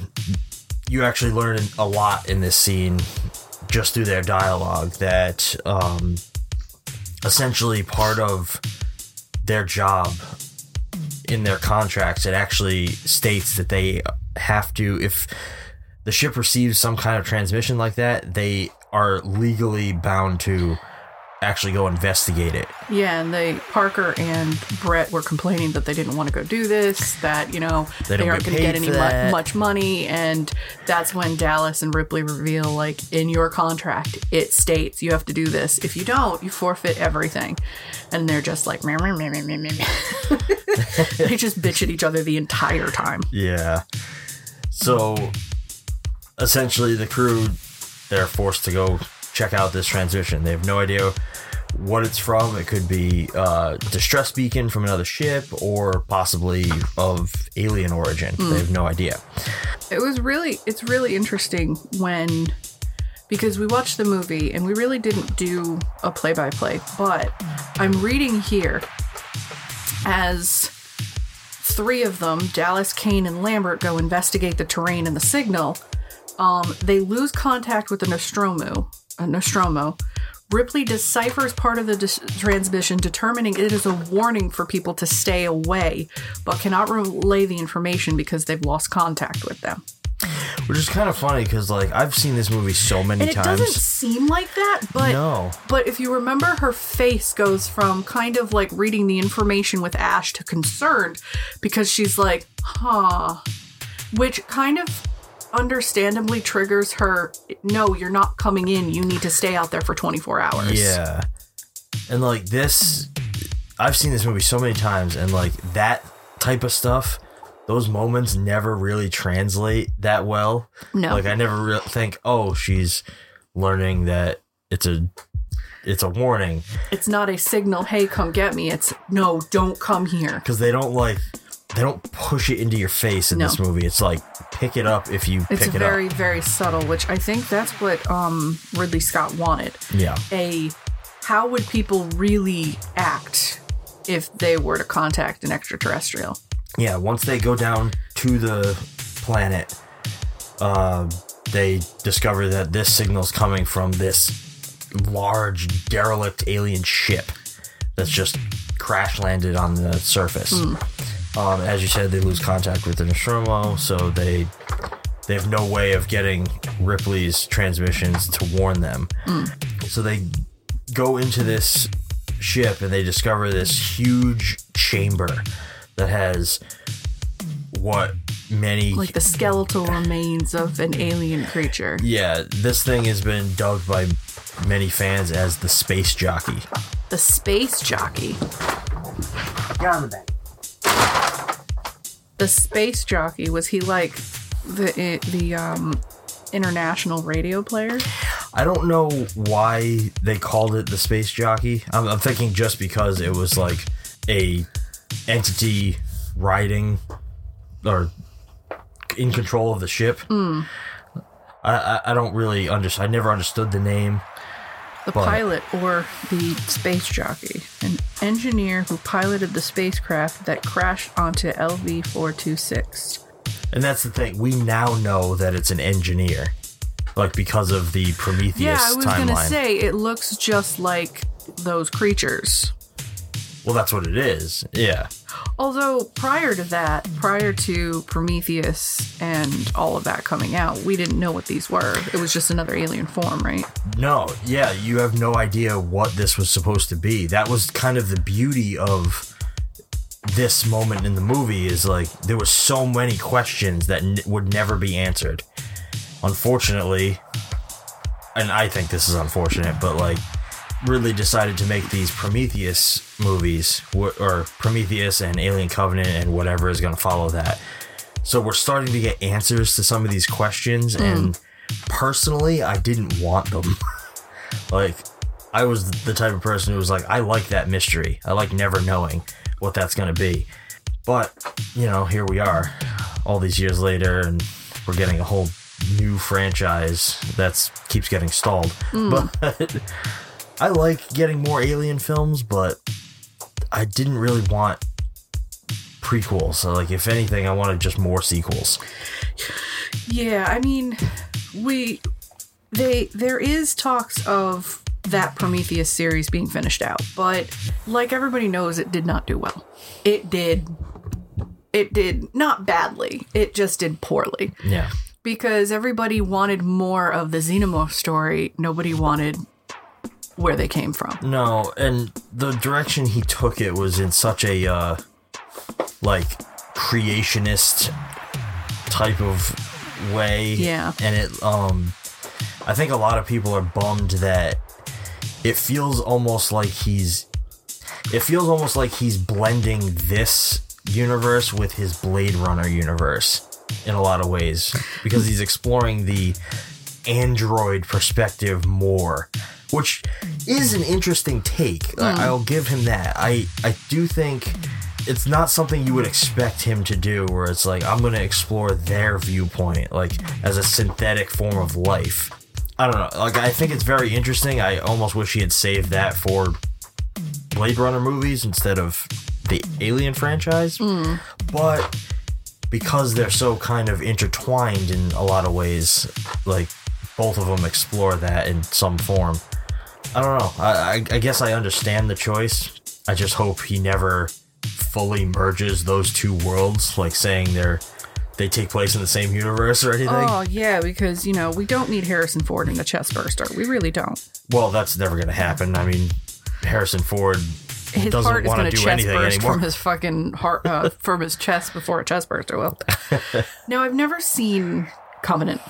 you actually learn a lot in this scene just through their dialogue that um, essentially part of their job in their contracts it actually states that they have to if the ship receives some kind of transmission like that they are legally bound to actually go investigate it Yeah, and they Parker and Brett were complaining that they didn't want to go do this, that you know They they, aren't going to get any mu- much money, and that's when Dallas and Ripley reveal like in your contract it states you have to do this. If you don't, you forfeit everything, and they're just like meh, meh, meh, <laughs> they just bitch at each other the entire time. Yeah. So essentially, the crew they're forced to go check out this transmission. They have no idea what it's from. It could be uh, distress beacon from another ship, or possibly of alien origin. They have no idea. it was really it's really interesting when because we watched the movie and we really didn't do a play by play but i'm reading here as three of them dallas kane and lambert go investigate the terrain and the signal um, they lose contact with the nostromo uh, nostromo ripley deciphers part of the dis- transmission determining it is a warning for people to stay away but cannot relay the information because they've lost contact with them Which is kind of funny because, like, I've seen this movie so many and it times. doesn't seem like that but No. but if you remember her face goes from kind of like reading the information with ash to concerned because she's like huh which kind of understandably triggers her no you're not coming in you need to stay out there for 24 hours Yeah. And like this I've seen this movie so many times and like that type of stuff those moments never really translate that well. No. Like I never re- think, "Oh, she's learning that it's a it's a warning." it's not a signal hey come get me it's no don't come here Cuz they don't like they don't push it into your face in No. this movie. It's like pick it up if you it's pick it very up. very very subtle which i think that's what um ridley scott wanted Yeah. a how would people really act if they were to contact an extraterrestrial Yeah, once they go down to the planet, uh, they discover that this signal's coming from this large derelict alien ship that's just crash landed on the surface. Um, as you said, they lose contact with the Nostromo, so they they have no way of getting Ripley's transmissions to warn them. So they go into this ship and they discover this huge chamber that has what many like the skeletal remains of an alien creature. Yeah this thing has been dubbed by many fans as the space jockey. The space jockey. Get on the space jockey was he like the the um international radio player? I don't know why they called it the space jockey. I'm, I'm thinking just because it was like a entity riding or in control of the ship. I, I i don't really understand i never understood the name the But- pilot or the space jockey, an engineer who piloted the spacecraft that crashed onto LV 426. And that's the thing. We now know that it's an engineer. Like because of the Prometheus Yeah, I was timeline. gonna say it looks just like those creatures. well, that's what it is. Yeah. Although prior to that, prior to Prometheus and all of that coming out, we didn't know what these were. It was just another alien form, right? No, yeah, you have no idea what this was supposed to be. That was kind of the beauty of this moment in the movie is like there were so many questions that n- would never be answered. Unfortunately, and I think this is unfortunate, but like Ridley decided to make these Prometheus movies or Prometheus and Alien Covenant and whatever is going to follow that. So we're starting to get answers to some of these questions and personally I didn't want them. <laughs> like I was the type of person who was like I like that mystery. I like never knowing what that's going to be. But, you know, here we are all these years later and we're getting a whole new franchise that's keeps getting stalled. Mm. <laughs> But I like getting more Alien films, but I didn't really want prequels. So like, if anything, I wanted just more sequels. Yeah, I mean, we they there is talks of that Prometheus series being finished out, but like everybody knows, it did not do well. It did. It did not badly. It just did poorly Yeah. because everybody wanted more of the Xenomorph story. Nobody wanted where they came from. No, and the direction he took it was in such a uh like creationist type of way. Yeah. And it um I think a lot of people are bummed that it feels almost like he's it feels almost like he's blending this universe with his Blade Runner universe in a lot of ways because he's exploring the android perspective more which is an interesting take. I- hmm. i'll give him that. I i do think it's not something you would expect him to do where it's like i'm going to explore their viewpoint like as a synthetic form of life. I don't know. Like i think it's very interesting. I almost wish he had saved that for blade runner movies instead of the alien franchise. Hmm. But because they're so kind of intertwined in a lot of ways, like both of them explore that in some form. I don't know. I, I, I guess I understand the choice. I just hope he never fully merges those two worlds, like saying they're they take place in the same universe or anything. Oh yeah, because you know we don't need Harrison Ford in a chest burster. We really don't. Well, that's never going to happen. I mean, Harrison Ford His doesn't heart is want going to to do chest anything burst anymore. from his fucking heart, uh, from his chest before a chest burster will. <laughs> now I've never seen Covenant.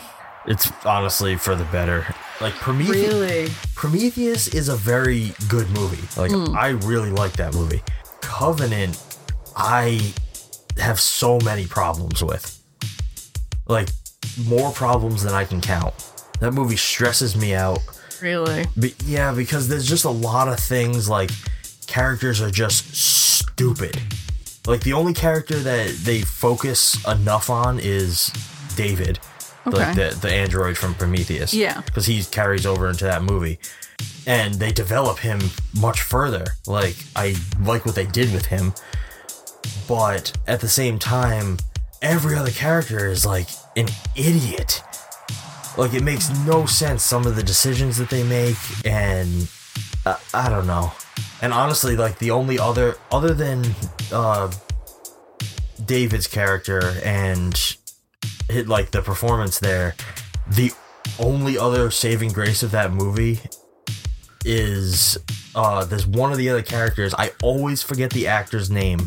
It's honestly for the better. Like Prometheus. Really? Prometheus is a very good movie. Like Mm. I really like that movie. Covenant, I have so many problems with. Like more problems than I can count. That movie stresses me out. Really? But yeah, because there's just a lot of things like characters are just stupid. Like the only character that they focus enough on is David, like Okay. the the android from Prometheus. Yeah. because he carries over into that movie, and they develop him much further. Like I like what they did with him, but at the same time, every other character is like an idiot. Like it makes no sense some of the decisions that they make, and uh, I don't know. And honestly, like the only other other than uh, David's character and hit like the performance there, the only other saving grace of that movie is uh there's one of the other characters I always forget the actor's name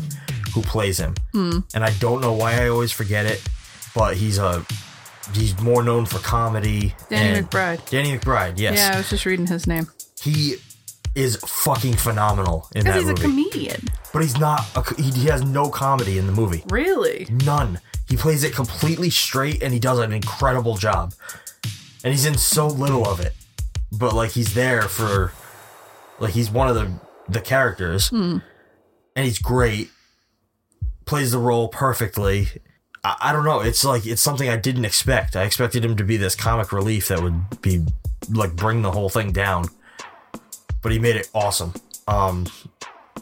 who plays him. Hmm. And I don't know why I always forget it, but he's a he's more known for comedy. Danny McBride. Danny McBride, yes. Yeah, I was just reading his name. He is fucking phenomenal in Because that he's a movie. comedian. But he's not. A, he, he has no comedy in the movie. Really? None. He plays it completely straight and he does an incredible job. And he's in so little of it. But like he's there for like he's one of the the characters. Hmm. And he's great. Plays the role perfectly. I, I don't know. It's like it's something I didn't expect. I expected him to be this comic relief that would be like bring the whole thing down. But he made it awesome. Um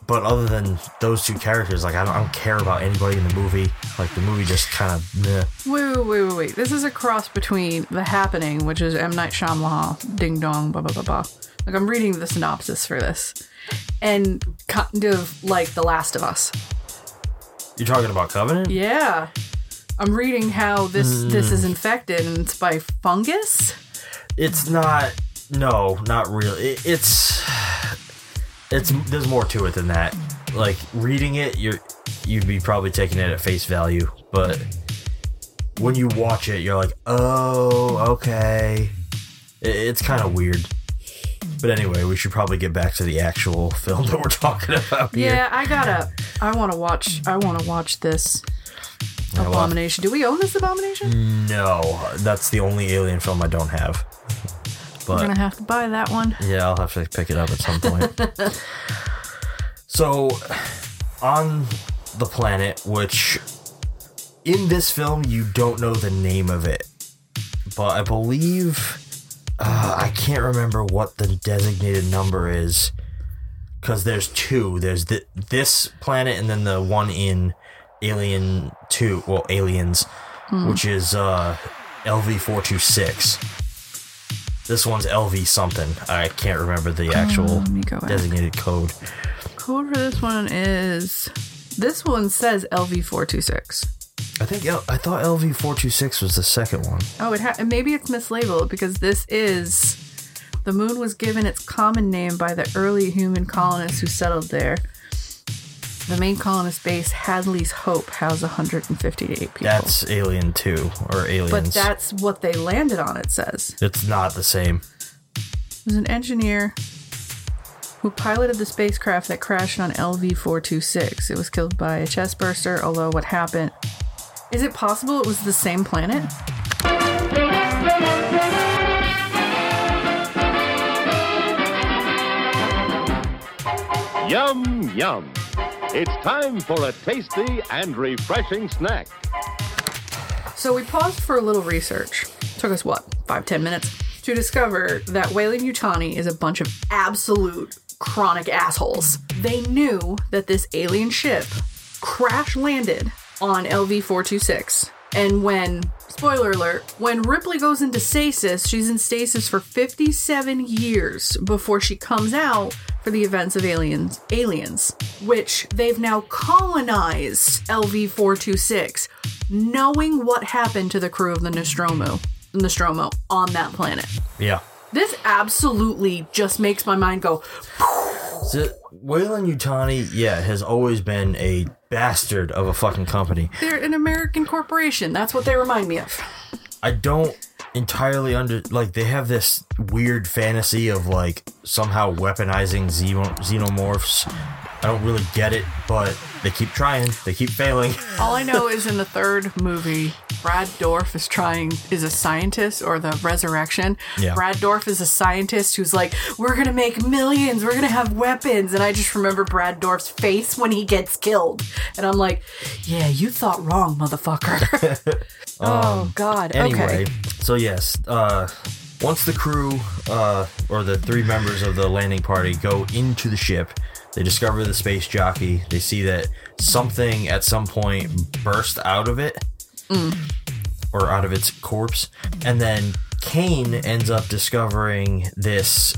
but other than those two characters, like I don't, I don't care about anybody in the movie. Like the movie just kind of meh. Wait, wait, wait, wait, wait. This is a cross between The Happening, which is M. Night Shyamalan, Ding Dong, blah, blah, blah, blah. Like, I'm reading the synopsis for this. And kind of like The Last of Us. You're talking about Covenant? Yeah. I'm reading how this this Hmm. is infected and it's by fungus. It's not. No, not really. It, it's. It's there's more to it than that. Like reading it, you're you'd be probably taking it at face value, but when you watch it, you're like, oh, okay. It, it's kind of weird. But anyway, we should probably get back to the actual <laughs> film that we're talking about here. Yeah, I gotta. I want to watch. I want to watch this Abomination. Do we own this Abomination? No, that's the only alien film I don't have. We're But gonna have to buy that one. yeah, I'll have to pick it up at some point. <laughs> so, on the planet, which in this film you don't know the name of it, but I believe uh, I can't remember what the designated number is because there's two. There's th- this planet and then the one in Alien Two, well, Aliens, Hmm. which is uh, LV four two six. This one's LV something. I can't remember the actual let me go back. designated code. Code for this one is. This one says LV426. I think I thought LV four two six was the second one. Oh, it ha- maybe it's mislabeled because this is. The moon was given its common name by the early human colonists who settled there. The main colonist base, Hadley's Hope, housed 158 people. That's Alien Two or Aliens. but that's what they landed on, it says. it's not the same. was an engineer who piloted the spacecraft that crashed on LV 426. It was killed by a chest burster, although what happened. Is it possible it was the same planet? Yum, yum. It's time for a tasty and refreshing snack. So we paused for a little research. Took us what, five, ten minutes to discover that Weyland-Yutani is a bunch of absolute chronic assholes. They knew that this alien ship crash landed on LV 426. And when, spoiler alert, when Ripley goes into stasis, she's in stasis for 57 years before she comes out for the events of Aliens, Aliens, which they've now colonized LV 426, knowing what happened to the crew of the Nostromo, Nostromo on that planet. Yeah. This absolutely just makes my mind go, So, Weyland-Yutani, yeah, has always been a bastard of a fucking company. they're an American corporation. That's what they remind me of. I don't entirely under like they have this weird fantasy of like somehow weaponizing xenomorphs. I don't really get it, but they keep trying. They keep failing. <laughs> All I know is in the third movie, Brad Dourif is trying is a scientist or the resurrection. Yeah. Brad Dourif is a scientist who's like, "We're gonna make millions. We're gonna have weapons." And I just remember Brad Dourif's face when he gets killed, and I'm like, "Yeah, you thought wrong, motherfucker." <laughs> <laughs> oh God. Anyway, Okay. so yes, uh, once the crew uh, or the three members of the landing party go into the ship, they discover the space jockey. They see that something at some point burst out of it mm. or out of its corpse, and then Kane ends up discovering this.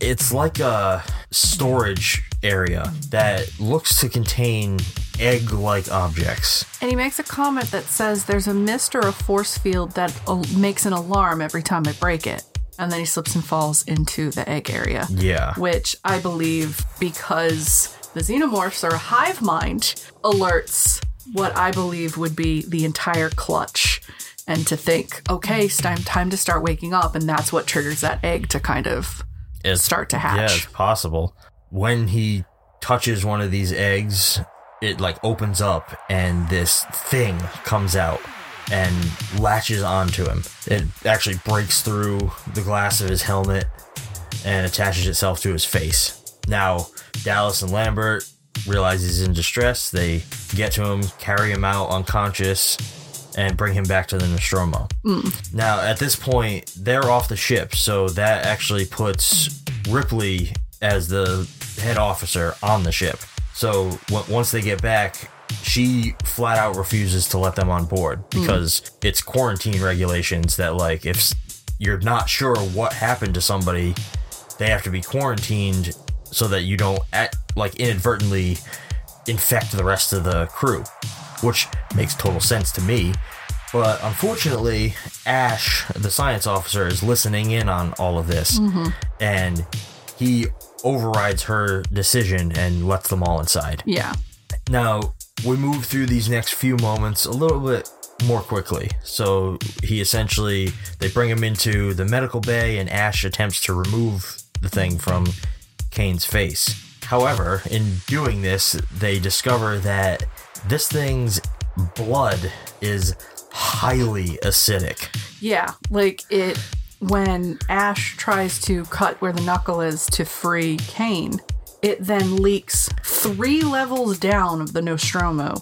It's like a storage area that looks to contain egg-like objects. And he makes a comment that says there's a mist or a force field that makes an alarm every time I break it. And then he slips and falls into the egg area. Yeah. Which I believe because the xenomorphs are a hive mind alerts what I believe would be the entire clutch. And to think, okay, it's time, time to start waking up. And that's what triggers that egg to kind of It's- start to Yeah, hatch. it's possible. When he touches one of these eggs, it like opens up and this thing comes out and latches onto him. It actually breaks through the glass of his helmet and attaches itself to his face. Now, Dallas and Lambert realize he's in distress. They get to him, carry him out unconscious, and bring him back to the Nostromo. Hmm. Now, at this point, they're off the ship, so that actually puts Ripley as the head officer on the ship. So once they get back, she flat out refuses to let them on board hmm. because it's quarantine regulations that, like, if you're not sure what happened to somebody, they have to be quarantined so that you don't, act, like, inadvertently infect the rest of the crew, which makes total sense to me. But unfortunately, Ash, the science officer, is listening in on all of this, mm-hmm. and he overrides her decision and lets them all inside. Yeah. Now, we move through these next few moments a little bit more quickly. So he essentially, they bring him into the medical bay, and Ash attempts to remove the thing from Kane's face. However, in doing this, they discover that this thing's blood is highly acidic. Yeah, like it when Ash tries to cut where the knuckle is to free Kane, it then leaks three levels down of the Nostromo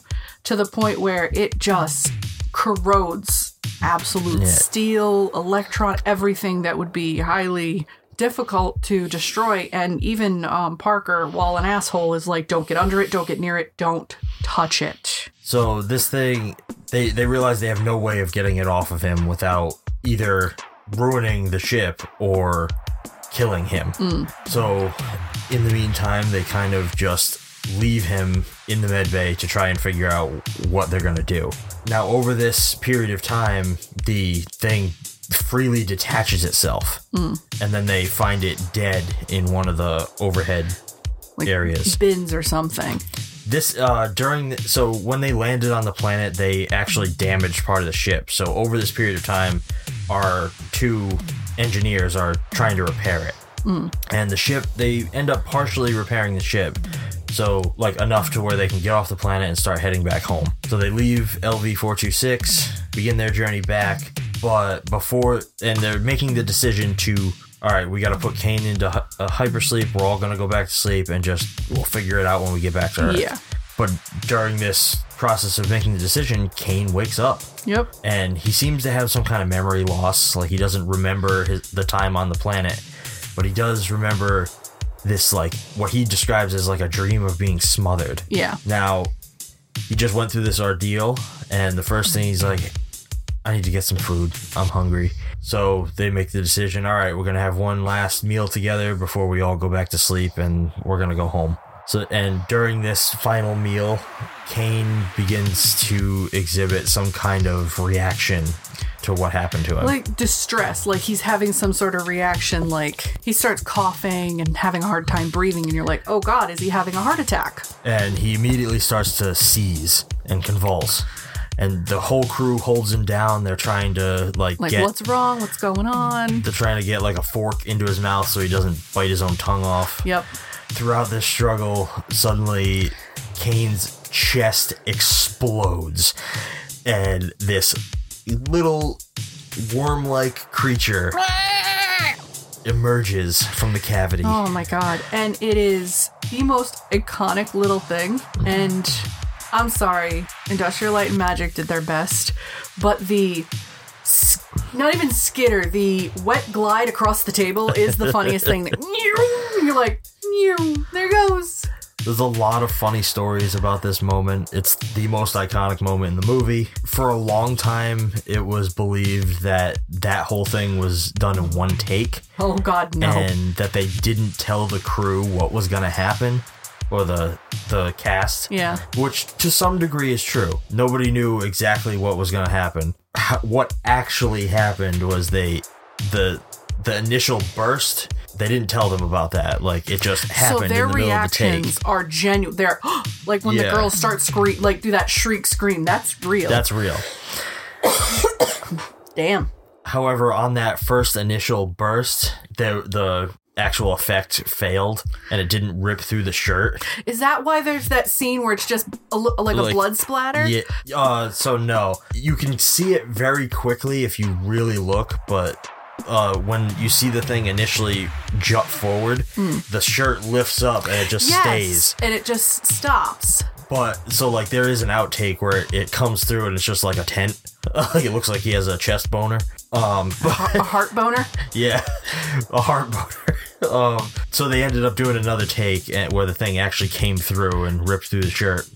to the point where it just corrodes absolute Yeah. steel, electron, everything that would be highly difficult to destroy. And even um, Parker, while an asshole, is like, don't get under it, don't get near it, don't touch it. So this thing, they they realize they have no way of getting it off of him without either ruining the ship or killing him. So in the meantime, they kind of just leave him in the med bay to try and figure out what they're going to do. Now, over this period of time, the thing freely detaches itself, and then they find it dead in one of the overhead Like areas bins or something. this uh during the, so when they landed on the planet they actually damaged part of the ship so over this period of time our two engineers are trying to repair it. Mm. And the ship they end up partially repairing the ship so like enough to where they can get off the planet and start heading back home. So they leave lv426 begin their journey back but before and they're making the decision to all right we got to put kane into a hypersleep. We're all going to go back to sleep and just we'll figure it out when we get back to earth. Yeah. but during this process of making the decision kane wakes up. Yep. and he seems to have some kind of memory loss like he doesn't remember his, the time on the planet but he does remember this like what he describes as like a dream of being smothered. Yeah. now he just went through this ordeal and the first thing he's like i need to get some food. I'm hungry. So they make the decision all right we're gonna have one last meal together before we all go back to sleep and we're gonna go home so and during this final meal kane begins to exhibit some kind of reaction to what happened to him Like distress, like he's having some sort of reaction, like he starts coughing and having a hard time breathing, and you're like, oh god, is he having a heart attack? and he immediately starts to seize and convulse and the whole crew holds him down they're trying to like, Like, get what's wrong? What's going on? they're trying to get like a fork into his mouth so he doesn't bite his own tongue off Yep. Throughout this struggle suddenly kane's chest explodes and this little worm-like creature emerges from the cavity Oh my god. And it is the most iconic little thing. And I'm sorry, Industrial Light and Magic did their best, but the not even skitter, the wet glide across the table is the funniest thing. That, <laughs> you're like, there goes. There's a lot of funny stories about this moment. It's the most iconic moment in the movie. For a long time, it was believed that that whole thing was done in one take Oh god, no. and that they didn't tell the crew what was going to happen or the the cast. Yeah. Which to some degree is true. Nobody knew exactly what was going to happen. What actually happened was they the the initial burst, they didn't tell them about that. Like it just happened so their in the middle of the take. reactions are genuine. They're <gasps> like when the girls start scream, like do that shriek scream. That's real. That's real. <coughs> damn. However, on that first initial burst, the the actual effect failed and it didn't rip through the shirt. Is that why there's that scene where it's just a, li- like, a blood splatter? Yeah. Uh, so no, you can see it very quickly if you really look, but uh, when you see the thing initially jut forward, the shirt lifts up and it just. Yes, stays. and it just stops. But so like there is an outtake where it, comes through and it's just like a tent. <laughs> It looks like he has a chest boner. Um, <laughs> but A heart boner. <laughs> Yeah, a heart boner. Um, so they ended up doing another take and- where the thing actually came through and ripped through the shirt.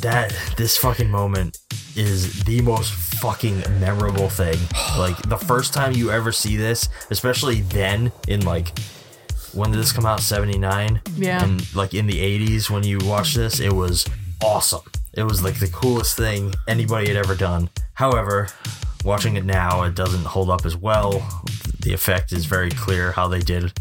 That this fucking moment is the most fucking memorable thing. Like the first time you ever see this, especially then in like when did this come out? Seventy nine. Yeah. And like in the eighties when you watch this, it was awesome. It was like the coolest thing anybody had ever done. However, watching it now, it doesn't hold up as well. The effect is very clear how they did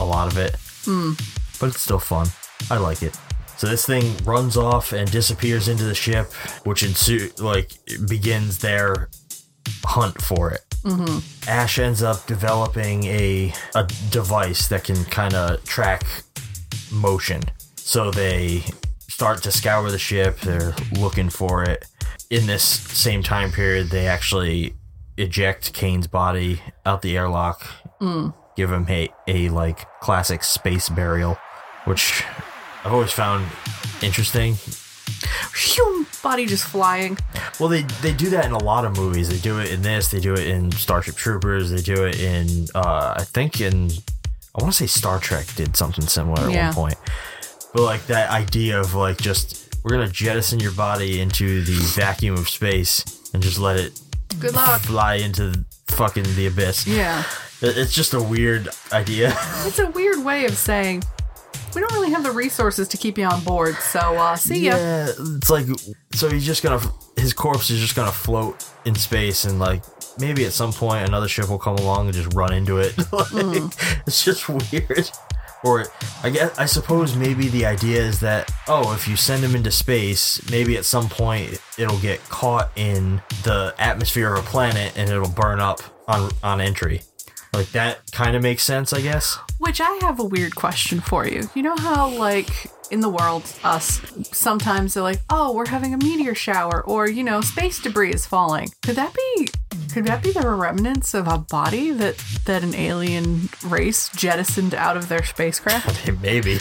a lot of it, hmm. but it's still fun. I like it. So this thing runs off and disappears into the ship, which ensue like begins their hunt for it. Mm-hmm. Ash ends up developing a a device that can kind of track motion. So they start to scour the ship. They're looking for it. In this same time period, they actually eject Kane's body out the airlock. Mm. Give him a, a like classic space burial, which I've always found interesting. Phew, body just flying. Well, they they do that in a lot of movies. They do it in this. They do it in Starship Troopers. They do it in uh, I think in I want to say Star Trek did something similar at Yeah. one point. But like that idea of like just we're gonna jettison your body into the vacuum of space and just let it Good luck. fly into fucking the abyss. Yeah. It's just a weird idea. It's a weird way of saying we don't really have the resources to keep you on board, so uh, see ya. Yeah, it's like so he's just gonna his corpse is just gonna float in space and like maybe at some point another ship will come along and just run into it. <laughs> Like, It's just weird. Or I guess I suppose maybe the idea is that oh if you send him into space maybe at some point it'll get caught in the atmosphere of a planet and it'll burn up on on entry. Like that kind of makes sense, I guess. Which I have a weird question for you. You know how, like, in the world, us, sometimes they're like, oh, we're having a meteor shower, or, you know, space debris is falling. Could that be. Could that be the remnants of a body that, that an alien race jettisoned out of their spacecraft? <laughs> maybe.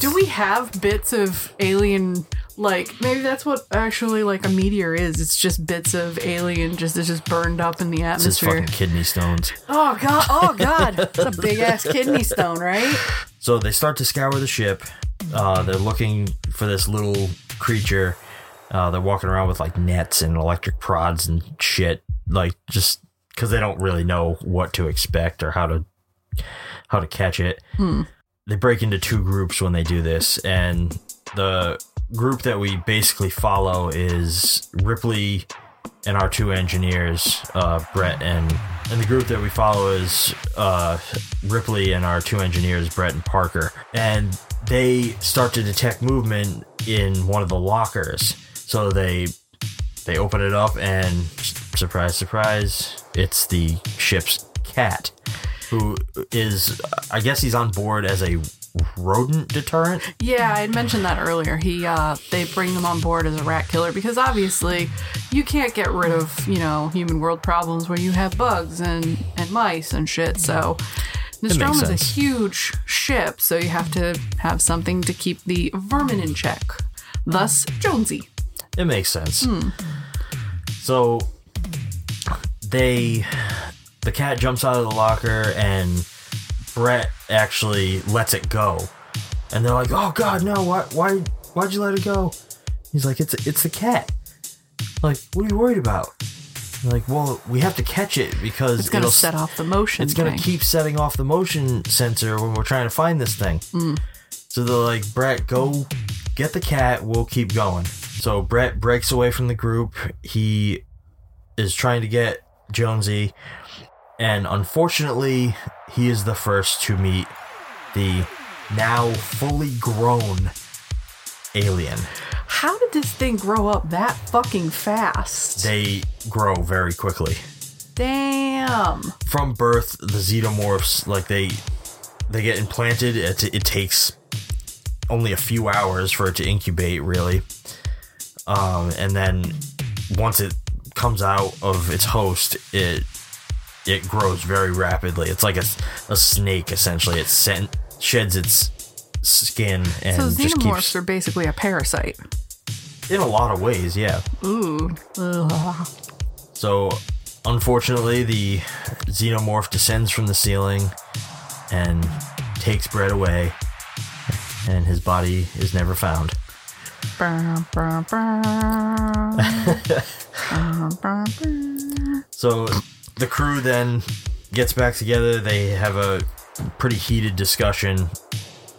Do we have bits of alien like maybe that's what actually like a meteor is? It's just bits of alien just it's just burned up in the It's his atmosphere. fucking kidney stones. Oh god! Oh god! It's a big ass <laughs> kidney stone, right? So they start to scour the ship. Uh, they're looking for this little creature. Uh, they're walking around with like nets and electric prods and shit, like just because they don't really know what to expect or how to how to catch it. Hmm. They break into two groups when they do this, and the group that we basically follow is Ripley and our two engineers, uh, Brett and and the group that we follow is uh, Ripley and our two engineers, Brett and Parker, and they start to detect movement in one of the lockers. So they they open it up, and surprise, surprise, it's the ship's cat, who is I guess he's on board as a rodent deterrent. Yeah, I had mentioned that earlier. He uh they bring them on board as a rat killer because obviously you can't get rid of, you know, human world problems where you have bugs and and mice and shit. So makes is a huge ship, so you have to have something to keep the vermin in check. Thus, Jonesy. It makes sense. Hmm. So they the cat jumps out of the locker and Brett actually lets it go. And they're like, "Oh god, no. Why why why'd you let it go?" He's like, "It's it's the cat." Like, "What are you worried about?" Like, "Well, we have to catch it because It's gonna it'll- set off the motion. it's gonna thing. keep setting off the motion sensor when we're trying to find this thing. Hmm. So they're like, Brett, go get the cat. We'll keep going. So Brett breaks away from the group. He is trying to get Jonesy, and unfortunately, he is the first to meet the now fully grown alien. How did this thing grow up that fucking fast? They grow very quickly. Damn. from birth the xenomorphs like they they get implanted it, it takes only a few hours for it to incubate really um, and then once it comes out of its host it it grows very rapidly it's like a, a snake essentially it sen- sheds its skin and so just xenomorphs keeps are basically a parasite. in a lot of ways yeah Ooh. Ugh. <laughs> So, unfortunately, the xenomorph descends from the ceiling and takes Brett away, and his body is never found. So, the crew then gets back together. They have a pretty heated discussion,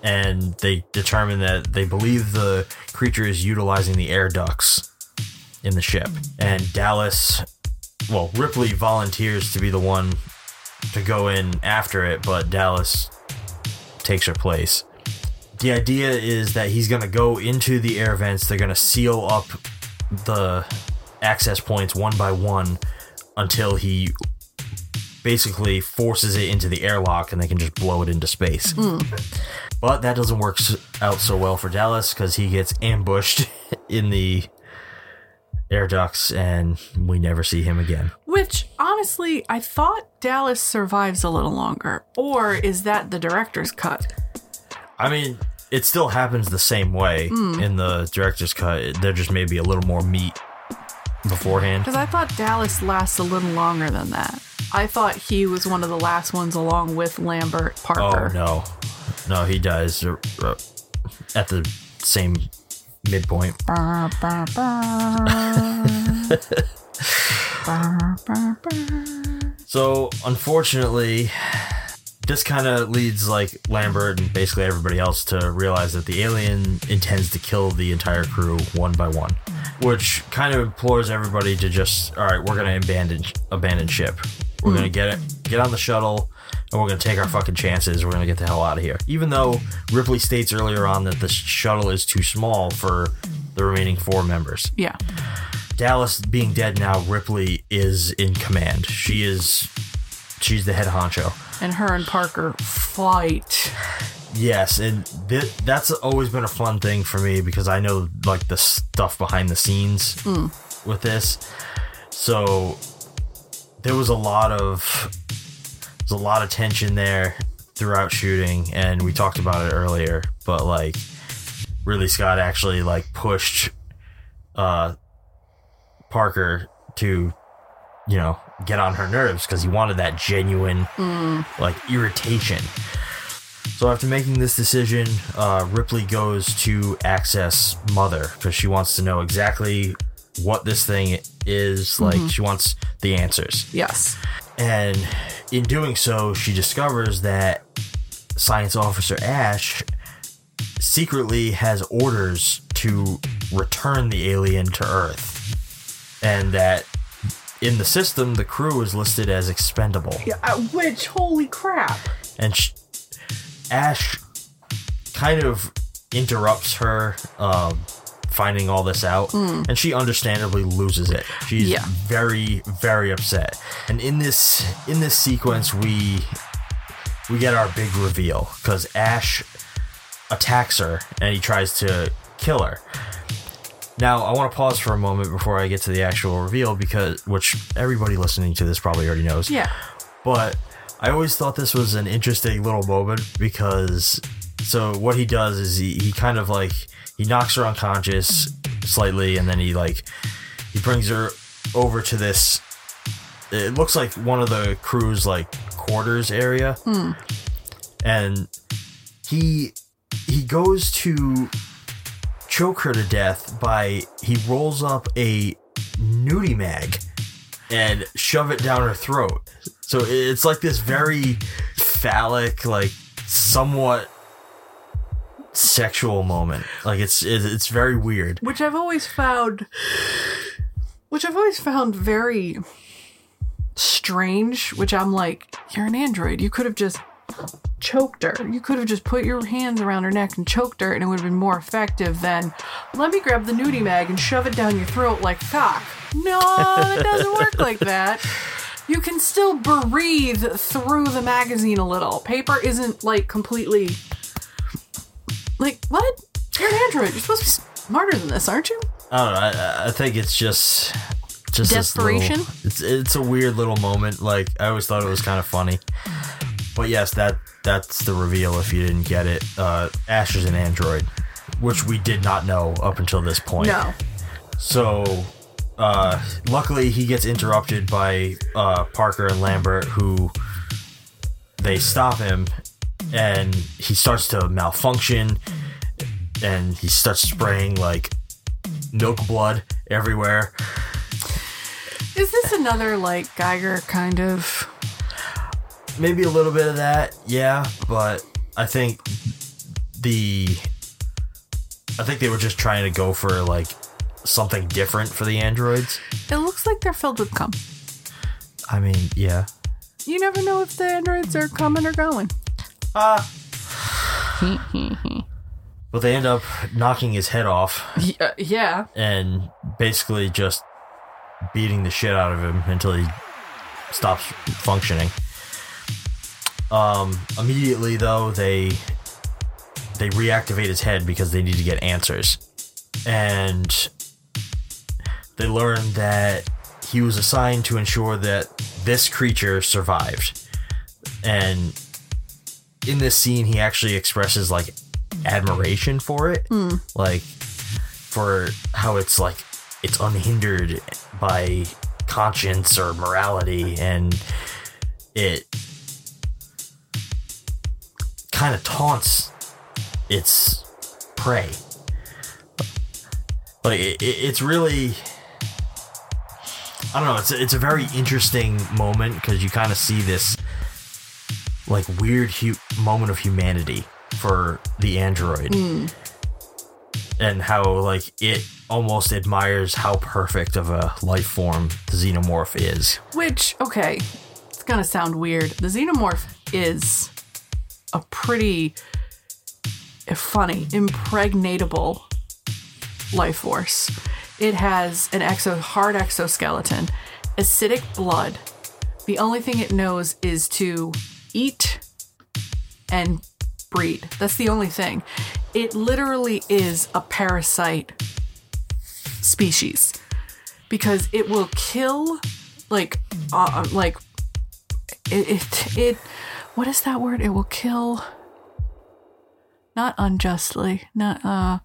and they determine that they believe the creature is utilizing the air ducts in the ship. And Dallas, well, Ripley volunteers to be the one to go in after it, but Dallas takes her place. The idea is that he's going to go into the air vents, they're going to seal up the access points one by one until he basically forces it into the airlock and they can just blow it into space. Hmm. But that doesn't work out so well for Dallas because he gets ambushed <laughs> in the air ducts and we never see him again. Which, honestly, I thought Dallas survives a little longer. Or is that the director's cut? I mean, it still happens the same way Mm. in the director's cut. There just may be a little more meat beforehand. Because I thought Dallas lasts a little longer than that. I thought he was one of the last ones along with Lambert Parker. Oh Parker. no, no, he dies uh, uh, at the same midpoint. Bah, bah, bah. So unfortunately, this kind of leads like Lambert and basically everybody else to realize that the alien intends to kill the entire crew one by one, which kind of implores everybody to just all right, we're gonna abandon abandon ship. We're gonna get it, get on the shuttle, and we're gonna take our fucking chances. We're gonna get the hell out of here. Even though Ripley states earlier on that the shuttle is too small for the remaining four members. Yeah. Dallas being dead now, Ripley is in command. She is she's the head honcho. And her and Parker fight. Yes, and th- that's always been a fun thing for me because I know like the stuff behind the scenes Mm. with this. So there was a lot of there's a lot of tension there throughout shooting and we talked about it earlier, but like really Scott actually like pushed uh Parker to you know get on her nerves because he wanted that genuine Mm. like irritation. So after making this decision, uh, Ripley goes to access Mother because she wants to know exactly what this thing is. Like Mhm. she wants the answers. Yes. And in doing so, she discovers that Science Officer Ash secretly has orders to return the alien to Earth. And that in the system, the crew is listed as expendable. Yeah, uh, which, holy crap. And sh- Ash kind of interrupts her um, finding all this out, Mm. and she understandably loses it. She's Yeah. very, very upset. And in this in this sequence, we we get our big reveal because Ash attacks her and he tries to kill her. Now, I want to pause for a moment before I get to the actual reveal because, which everybody listening to this probably already knows. Yeah. But I always thought this was an interesting little moment because, so what he does is he, he kind of like, he knocks her unconscious slightly and then he like, he brings her over to this, it looks like one of the crew's like quarters area Hmm. and he he goes to choke her to death by he rolls up a nudie mag and shove it down her throat. So it's like this very phallic, like somewhat sexual moment. Like it's it's very weird. Which I've always found. Which I've always found very strange. Which I'm like, you're an android. You could have just choked her. You could have just put your hands around her neck and choked her, and it would have been more effective than let me grab the nudie mag and shove it down your throat like cock. No, it doesn't work <laughs> like that. You can still breathe through the magazine a little. Paper isn't like completely. Like, what? You're an android. You're supposed to be smarter than this, aren't you? I don't know. I, I think it's just just Desperation? little- it's it's a weird little moment. Like I always thought it was kind of funny. But yes, that that's the reveal. If you didn't get it, uh, Ash is an android, which we did not know up until this point. No. So, uh, luckily, he gets interrupted by uh, Parker and Lambert, who they stop him, and he starts to malfunction, and he starts spraying like milk blood everywhere. Is this another like Giger kind of? Maybe a little bit of that, yeah, but I think the I think they were just trying to go for like something different for the androids. It looks like they're filled with cum. I mean, yeah. You never know if the androids are coming or going. Ah. But they end up knocking his head off yeah, yeah. and basically just beating the shit out of him until he stops functioning. Um, immediately though, they they reactivate his head because they need to get answers. And they learn that he was assigned to ensure that this creature survived. And in this scene he actually expresses like admiration for it, Mm. like for how it's like it's unhindered by conscience or morality, and it kind of taunts its prey. Like it, it- it's really, I don't know. It's a, it's a very interesting moment because you kind of see this like weird hu- moment of humanity for the android, Mm. and how like it almost admires how perfect of a life form the xenomorph is. Which, okay, it's gonna sound weird. The xenomorph is a pretty funny, impregnatable life force. It has an exo hard exoskeleton, acidic blood. The only thing it knows is to eat and breed. That's the only thing. It literally is a parasite species because it will kill like uh, like it, it it what is that word it will kill not unjustly not uh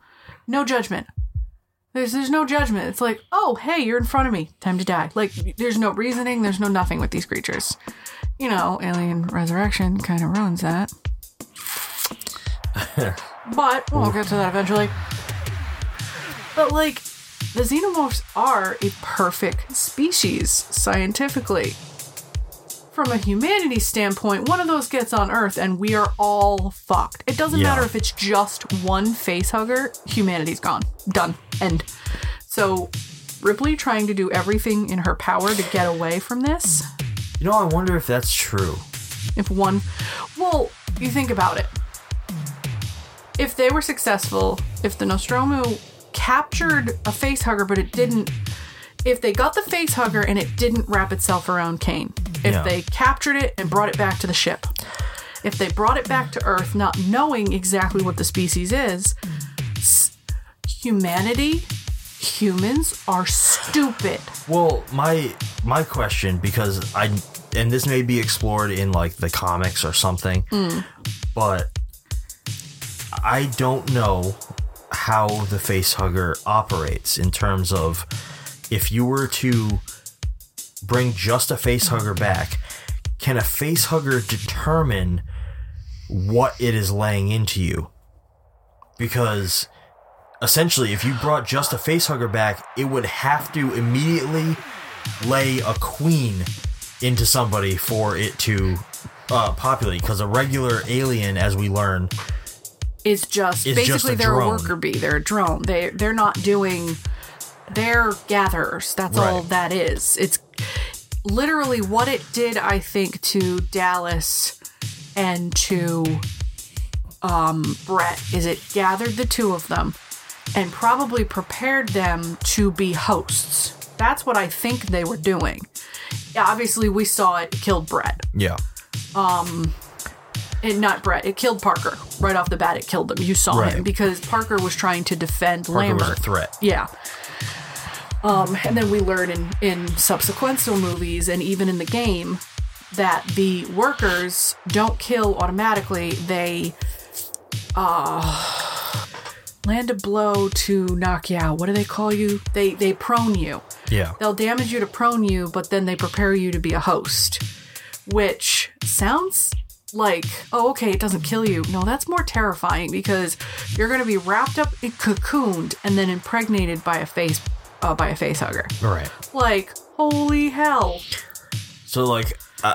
no judgment there's there's no judgment. It's like oh hey you're in front of me. Time to die. Like there's no reasoning. There's no nothing with these creatures. You know alien resurrection kind of ruins that. <laughs> But we'll get to that eventually. But like the xenomorphs are a perfect species scientifically. From a humanity standpoint, one of those gets on Earth and we are all fucked. It doesn't Yeah. matter if it's just one face hugger, humanity's gone. Done. End. So Ripley trying to do everything in her power to get away from this. You know, I wonder if that's true. If one, well, you think about it. If they were successful, if the Nostromo captured a face hugger, but it didn't, if they got the face hugger and it didn't wrap itself around Kane, if Yeah. they captured it and brought it back to the ship, if they brought it back to Earth, not knowing exactly what the species is, s- humanity, humans are stupid. Well, my my question because I and this may be explored in like the comics or something, Mm. but I don't know how the face hugger operates in terms of if you were to bring just a face hugger back, can a face hugger determine what it is laying into you? Because essentially, if you brought just a face hugger back, it would have to immediately lay a queen into somebody for it to uh, populate. Because a regular alien, as we learn, is just It's basically just a they're a worker bee. They're a drone. They they're not doing. They're gatherers. That's all that is. It's literally what it did. I think to Dallas and to um, Brett is it gathered the two of them and probably prepared them to be hosts. That's what I think they were doing. Yeah, obviously we saw it killed Brett. yeah, Um, it not Brett. It killed Parker right off the bat. It killed him. You saw Right. him because Parker was trying to defend Parker Lambert. was a threat. Yeah. Um, and then we learn in in subsequential movies and even in the game that the workers don't kill automatically. They uh land a blow to knock you out. What do they call you? They they prone you. Yeah. They'll damage you to prone you, but then they prepare you to be a host, which sounds like, oh, okay, it doesn't kill you. No, that's more terrifying because you're going to be wrapped up, and cocooned, and then impregnated by a face, uh, by a face hugger. Right. Like, holy hell! So like, I,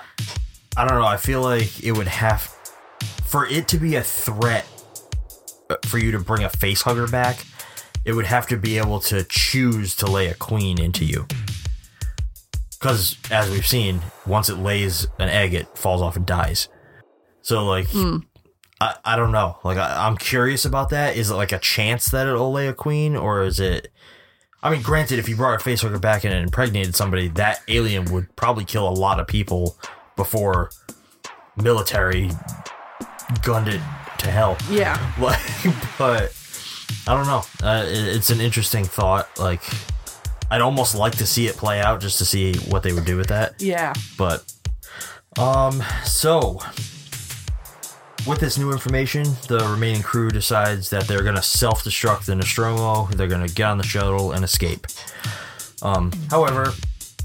I don't know. I feel like it would have for it to be a threat uh, for you to bring a face hugger back. It would have to be able to choose to lay a queen into you. Because as we've seen, once it lays an egg, it falls off and dies. So like, I, I don't know. Like I, I'm curious about that. Is it like a chance that it'll lay a queen, or is it? I mean, granted, if you brought a facehugger back in and impregnated somebody, that alien would probably kill a lot of people before military gunned it to hell. Yeah. <laughs> Like, but I don't know. Uh, it, it's an interesting thought. Like, I'd almost like to see it play out just to see what they would do with that. Yeah. But, um, so with this new information, the remaining crew decides that they're going to self destruct the Nostromo. They're going to get on the shuttle and escape. Um, however,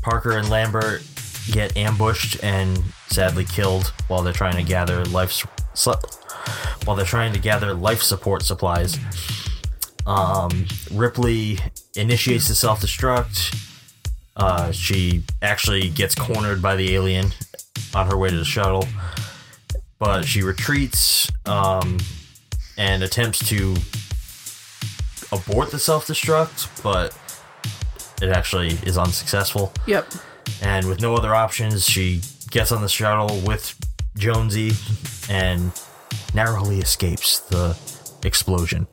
Parker and Lambert get ambushed and sadly killed while they're trying to gather life su- while they're trying to gather life support supplies. Um, Ripley initiates the self destruct. Uh, she actually gets cornered by the alien on her way to the shuttle, but she retreats um, and attempts to abort the self destruct, but it actually is unsuccessful. Yep. And with no other options, she gets on the shuttle with Jonesy and narrowly escapes the explosion.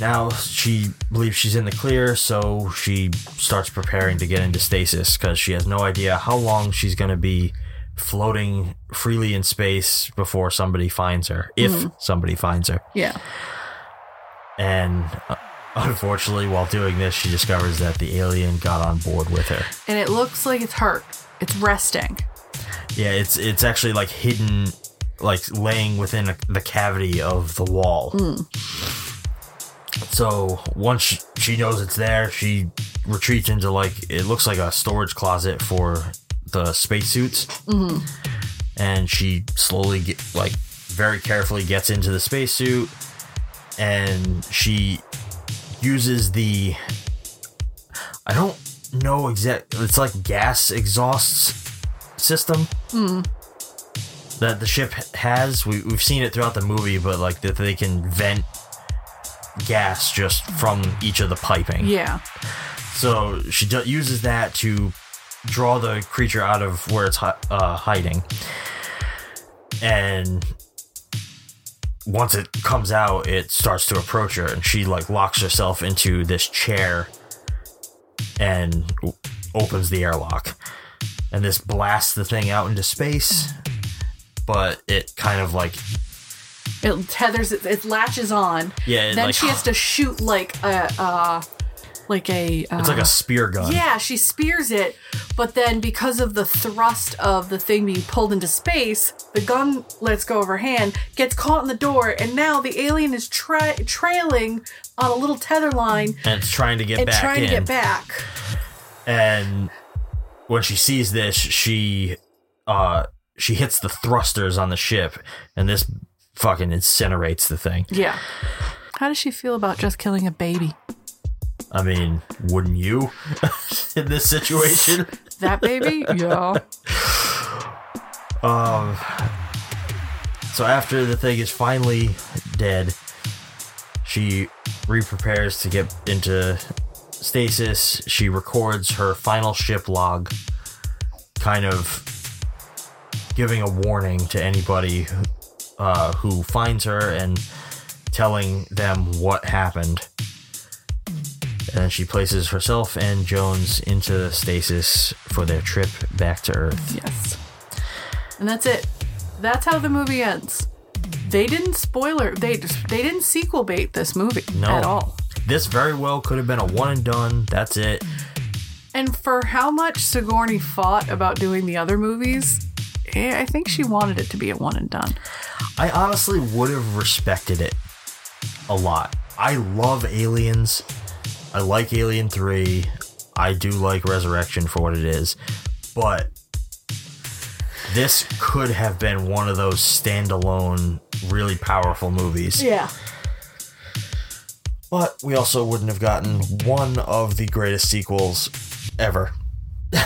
Now she believes she's in the clear, so she starts preparing to get into stasis because she has no idea how long she's going to be floating freely in space before somebody finds her, if Mhm. somebody finds her. Yeah. And uh, unfortunately, while doing this, she discovers that the alien got on board with her. And it looks like it's hurt. It's resting. Yeah, it's it's actually like hidden, like laying within a, the cavity of the wall. So once she, she knows it's there, she retreats into like it looks like a storage closet for the spacesuits, Mm-hmm. and she slowly get like very carefully gets into the spacesuit, and she uses the I don't know exact. It's like gas exhausts system Hmm. that the ship has. We, we've seen it throughout the movie, but like that they can vent gas just from each of the piping. Yeah. So she do- uses that to draw the creature out of where it's hi- uh, hiding. And once it comes out, it starts to approach her, and she like locks herself into this chair and opens the airlock. And this blasts the thing out into space, but it kind of like It tethers. It, it latches on. Yeah, Then like- she has to shoot like a, uh, like a. Uh, it's like a spear gun. Yeah, she spears it, but then because of the thrust of the thing being pulled into space, the gun lets go of her hand, gets caught in the door, and now the alien is tra- trailing on a little tether line and it's trying to get and back trying in. to get back. and when she sees this she uh she hits the thrusters on the ship and this fucking incinerates the thing Yeah. How does she feel about just killing a baby? I mean wouldn't you <laughs> in this situation That baby? yeah. um so after the thing is finally dead she re-prepares to get into stasis she records her final ship log kind of giving a warning to anybody uh, who finds her and telling them what happened and she places herself and jones into stasis for their trip back to earth Yes. And that's it. That's how the movie ends. They didn't spoiler. They they didn't sequel bait this movie no at all. this very well could have been a one and done that's it And for how much Sigourney fought about doing the other movies, eh, I think she wanted it to be a one and done. I honestly would have respected it a lot. I love Aliens. I like Alien 3. I do like Resurrection for what it is. But this could have been one of those standalone, really powerful movies. Yeah. But we also wouldn't have gotten one of the greatest sequels ever. <laughs>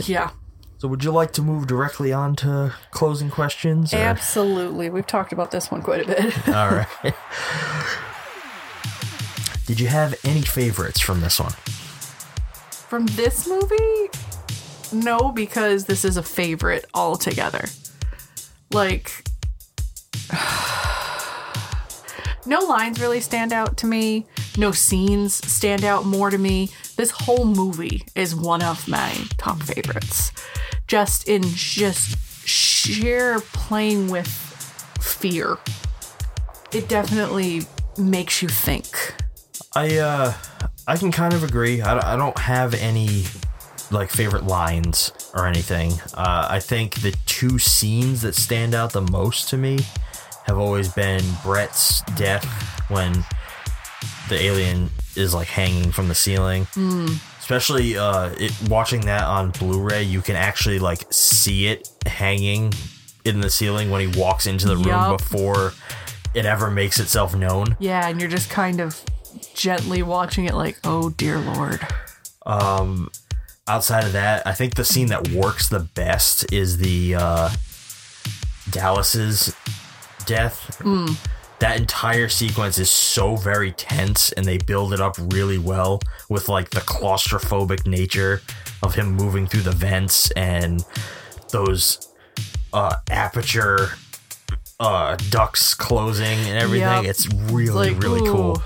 Yeah. So, would you like to move directly on to closing questions? or- Absolutely. We've talked about this one quite a bit. All right. <laughs> Did you have any favorites from this one? From this movie? No, because this is a favorite altogether. Like, <sighs> no lines really stand out to me. No scenes stand out more to me. This whole movie is one of my top favorites. Just in just sheer playing with fear. It definitely makes you think. I uh I can kind of agree. I, I don't have any like favorite lines or anything. Uh, I think the two scenes that stand out the most to me have always been Brett's death when the alien is like hanging from the ceiling. Especially uh, it, watching that on Blu-ray, you can actually like see it hanging in the ceiling when he walks into the room before it ever makes itself known. Yeah, and you're just kind of gently watching it like, oh dear lord. Um, outside of that, I think the scene that works the best is the uh, Dallas's death. That entire sequence is so very tense, and they build it up really well with like the claustrophobic nature of him moving through the vents and those uh, aperture uh, ducts closing and everything. Yep. It's really Like, really cool.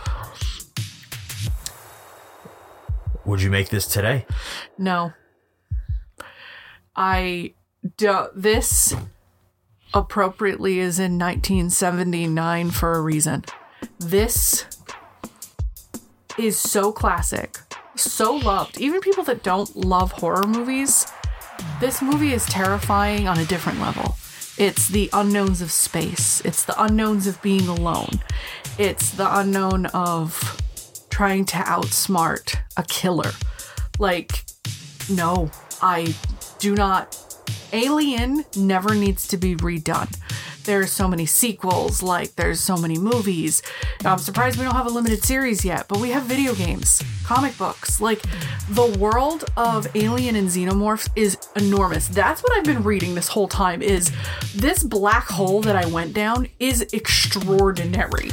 Would you make this today? No. I don't. this appropriately is in 1979 for a reason. This is so classic, so loved. Even people that don't love horror movies, this movie is terrifying on a different level. It's the unknowns of space. It's the unknowns of being alone. It's the unknown of trying to outsmart a killer. Like, no, I do not. Alien never needs to be redone. There's so many sequels, like there's so many movies. I'm surprised we don't have a limited series yet, but we have video games, comic books. Like the world of Alien and Xenomorphs is enormous. That's what I've been reading this whole time is this black hole that I went down is extraordinary.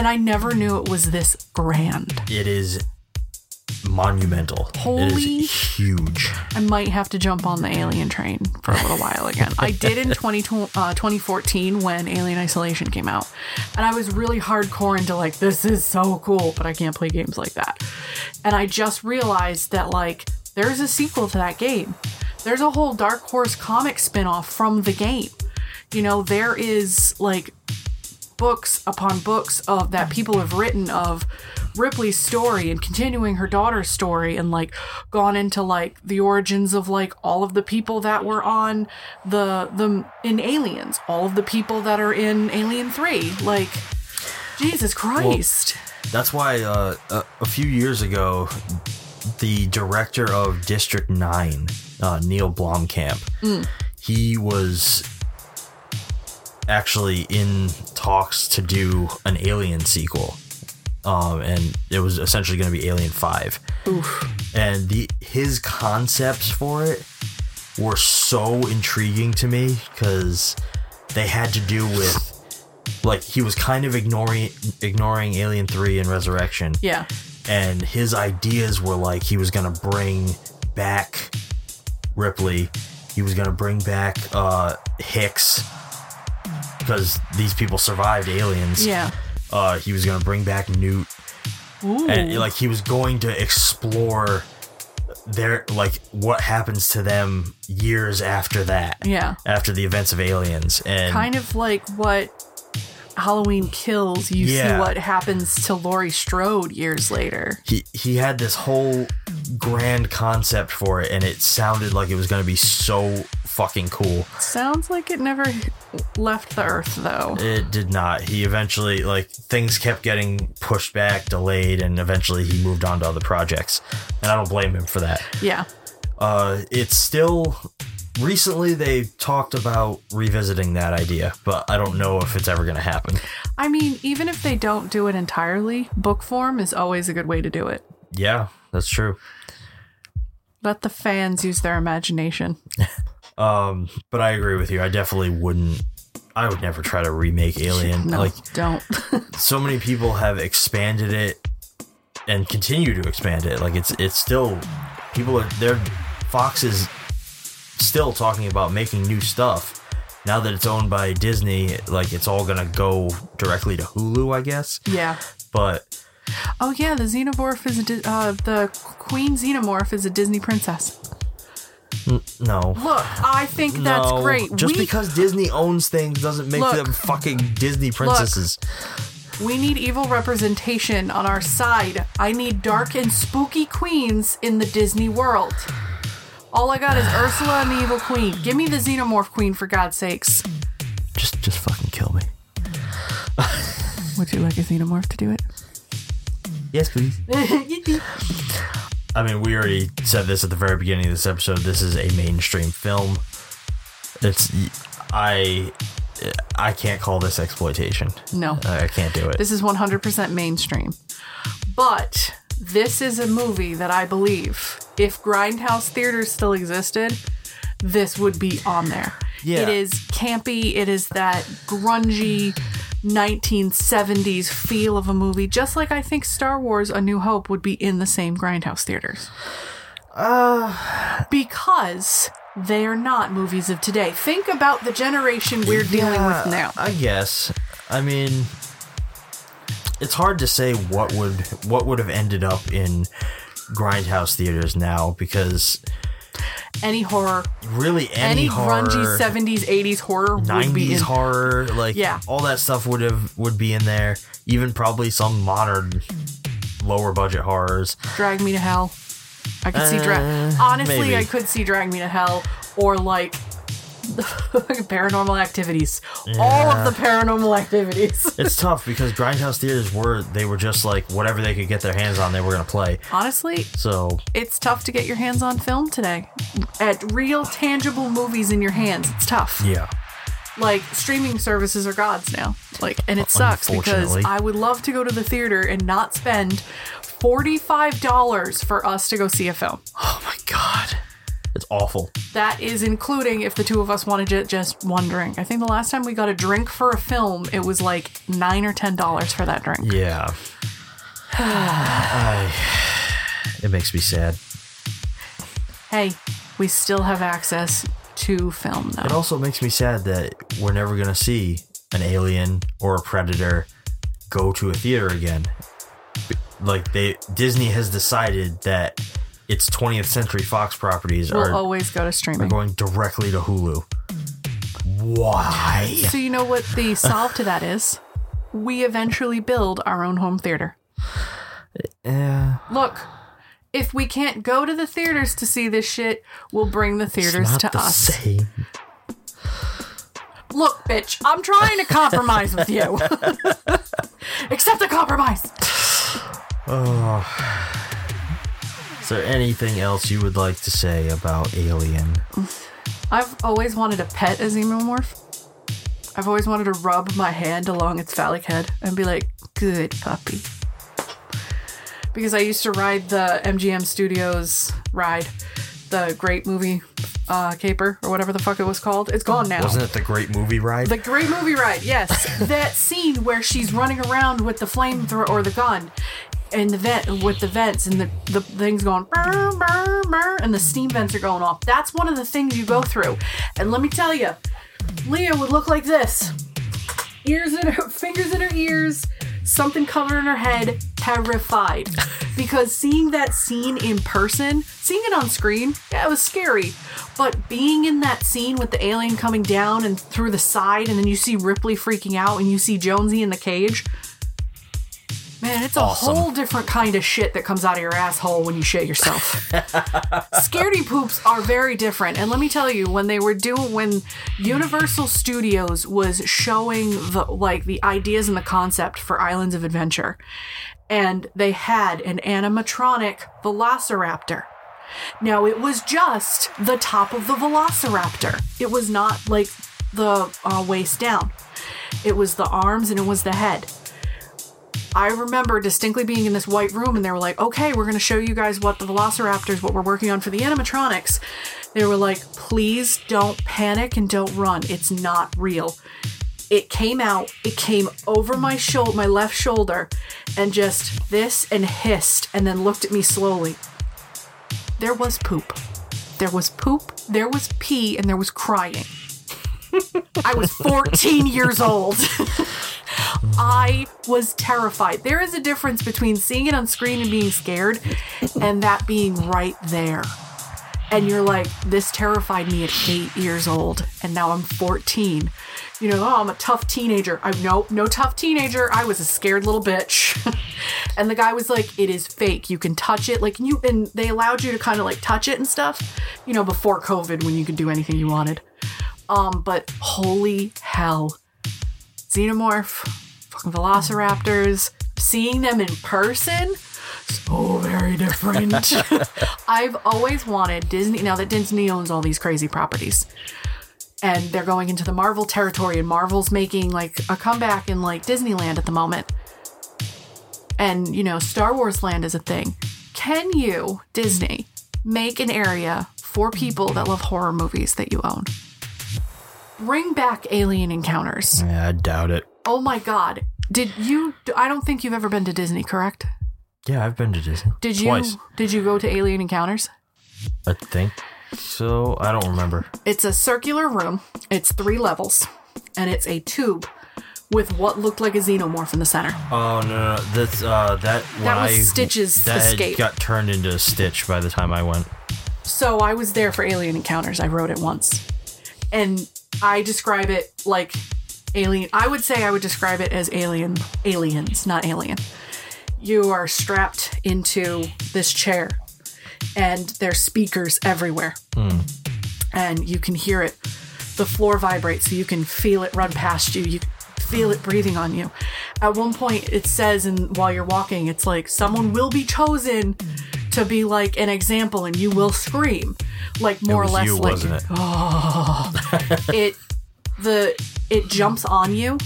And I never knew it was this grand. It is monumental. Holy- is huge. I might have to jump on the alien train for a little while again. I did in 20, uh, 2014 when Alien Isolation came out. And I was really hardcore into like, this is so cool, but I can't play games like that. And I just realized that like, there's a sequel to that game. There's a whole Dark Horse comic spin-off from the game. You know, there is like books upon books of that people have written of Ripley's story and continuing her daughter's story and like gone into like the origins of like all of the people that were on the the in Aliens, all of the people that are in Alien 3. Like Jesus Christ. That's why uh, a, a few years ago, the director of District 9, uh, Neil Blomkamp, Mm. he was actually in talks to do an Alien sequel. Um, and it was essentially going to be Alien 5. And the his concepts for it were so intriguing to me because they had to do with like he was kind of ignoring ignoring Alien 3 and Resurrection Yeah. and his ideas were like he was gonna bring back Ripley, he was gonna bring back uh, Hicks because these people survived aliens. Yeah. Uh, he was gonna bring back Newt, Ooh. and like he was going to explore their like what happens to them years after that. Yeah. after the events of Aliens, and kind of like what Halloween kills, you Yeah. see what happens to Laurie Strode years later. he he had this whole grand concept for it and it sounded like it was going to be so fucking cool Sounds like it never left the earth though. it did not he eventually like things kept getting pushed back delayed and eventually he moved on to other projects and i don't blame him for that Yeah. uh it's still recently they talked about revisiting that idea but i don't know if it's ever going to happen I mean, even if they don't do it entirely, book form is always a good way to do it. yeah that's true Let the fans use their imagination. <laughs> Um, but I agree with you. I definitely wouldn't. I would never try to remake Alien. <laughs> No, Like don't. <laughs> so many people have expanded it and continue to expand it. Like it's it's still people are they're Fox is still talking about making new stuff. Now that it's owned by Disney, like it's all gonna go directly to Hulu, I guess. yeah. But Oh yeah, the xenomorph is a Di- uh, the queen xenomorph is a Disney princess. N- no. Look, I think that's great. Just we, because Disney owns things doesn't make Look. them fucking Disney princesses. we need evil representation on our side. I need dark and spooky queens in the Disney world. All I got is Ursula and the Evil Queen. Give me the Xenomorph Queen for God's sakes. Just just fucking kill me. Would you like a Xenomorph to do it? Yes, please. <laughs> I mean, we already said this at the very beginning of this episode. This is a mainstream film. It's I I can't call this exploitation. No. I can't do it. This is 100% mainstream. But this is a movie that I believe if Grindhouse theaters still existed, this would be on there. Yeah. It is campy, it is that grungy 1970s feel of a movie, just like I think Star Wars A New Hope would be in the same Grindhouse theaters. Uh, because they are not movies of today. Think about the generation we're dealing with now. I guess. I mean, it's hard to say what would what would have ended up in grindhouse theaters now because Any horror, really any, any, horror, grungy 70s, 80s horror 90s horror, like Yeah. all that stuff would have would be in there. Even probably some modern lower budget horrors. Drag Me to Hell. I could see Drag. Uh, Honestly, maybe. I could see Drag Me to Hell or like <laughs> Paranormal Activities. All of the Paranormal Activities. <laughs> It's tough because grindhouse theaters were they were just like whatever they could get their hands on they were gonna play. Honestly, So it's tough to get your hands on film today. At real, tangible movies in your hands, it's tough. yeah. like streaming services are gods now. Like, and it sucks because I would love to go to the theater and not spend forty-five dollars for us to go see a film. Oh my god. Awful. That is including if the two of us wanted to just one drink. I think the last time we got a drink for a film, it was like nine or ten dollars for that drink. Yeah. <sighs> I, it makes me sad. Hey, we still have access to film though. It also makes me sad that we're never going to see an alien or a predator go to a theater again. Like they Disney has decided that its 20th Century Fox properties we'll are, always go to are streaming. going directly to Hulu. Why? So you know what the <laughs> solve to that is? We eventually build our own home theater. Yeah. Look, if we can't go to the theaters to see this shit, we'll bring the theaters not to the us. same. Look, bitch, I'm trying to compromise with you. <laughs> <laughs> Accept the compromise. Oh. Is there anything else you would like to say about Alien? I've always wanted a pet a xenomorph. I've always wanted to rub my hand along its phallic head and be like, good puppy. Because I used to ride the MGM Studios ride, the great movie uh, caper or whatever the fuck it was called. It's gone now. Wasn't it the great movie ride? The great movie ride, yes. <laughs> that scene where she's running around with the flamethrower or the gun and the vent with the vents and the, the things going burr, burr, burr, and the steam vents are going off. That's one of the things you go through. And let me tell you, Lea would look like this. Ears in her fingers in her ears, something covering her head, terrified. Because seeing that scene in person, seeing it on screen, yeah, it was scary. But being in that scene with the alien coming down and through the side, and then you see Ripley freaking out and you see Jonesy in the cage. Man, it's a Awesome. whole different kind of shit that comes out of your asshole when you shit yourself. <laughs> Scaredy poops are very different. And let me tell you, when they were doing when Universal Studios was showing the like the ideas and the concept for Islands of Adventure, and they had an animatronic velociraptor. Now it was just the top of the velociraptor. It was not like the uh, waist down. It was the arms and it was the head. I remember distinctly being in this white room and they were like, okay, we're going to show you guys what the velociraptors, what we're working on for the animatronics. They were like, please don't panic and don't run. It's not real. It came out, it came over my shoulder, my left shoulder, and just this and hissed and then looked at me slowly. There was poop. There was poop, there was pee, and there was crying. I was 14 years old. I was terrified. There is a difference between seeing it on screen and being scared and that being right there. And you're like, this terrified me at eight years old, and now I'm 14. You know, oh, I'm a tough teenager. I'm no, no tough teenager. I was a scared little bitch. <laughs> and the guy was like, it is fake. You can touch it. Like, you, and they allowed you to kind of like touch it and stuff. you know, before COVID when you could do anything you wanted. Um, but holy hell. Xenomorph, fucking velociraptors, seeing them in person, so very different. <laughs> I've always wanted Disney, now that Disney owns all these crazy properties, and they're going into the Marvel territory, and Marvel's making like a comeback in like Disneyland at the moment. And, you know, Star Wars Land is a thing. Can you, Disney, make an area for people that love horror movies that you own? Bring back Alien Encounters. Yeah, I doubt it. Oh my god. Did you I don't think you've ever been to Disney, correct? Yeah, I've been to Disney. Did you did you go to Alien Encounters? I think so. I don't remember. It's a circular room. It's 3 levels and it's a tube with what looked like a xenomorph in the center. Oh no, no, no. that's uh, that That was I Stitch's that escape. got turned into a Stitch by the time I went. So I was there for Alien Encounters. I wrote it once. And I describe it like alien. I would say I would describe it as alien aliens, not alien. You are strapped into this chair and there's speakers everywhere. And you can hear it. The floor vibrates so you can feel it run past you. You feel it breathing on you. At one point it says and while you're walking it's like someone will be chosen to be like an example and you will scream. Like more or less you, like it? oh <laughs> it the it jumps on you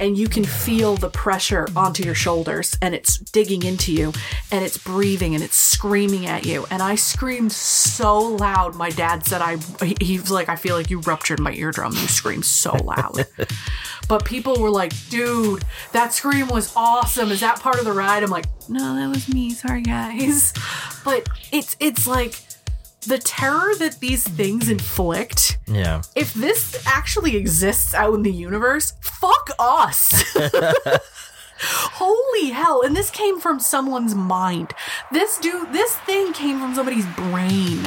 and you can feel the pressure onto your shoulders and it's digging into you and it's breathing and it's screaming at you. And i screamed so loud. My dad said i he- he was like i feel like you ruptured my eardrum. You screamed so loud. <laughs> But people were like dude that scream was awesome. Is that part of the ride? I'm like no that was me. Sorry guys. But it's it's like the terror that these things inflict Yeah. if this actually exists out in the universe, fuck us. <laughs> Holy hell. And this came from someone's mind. This dude, this thing came from somebody's brain.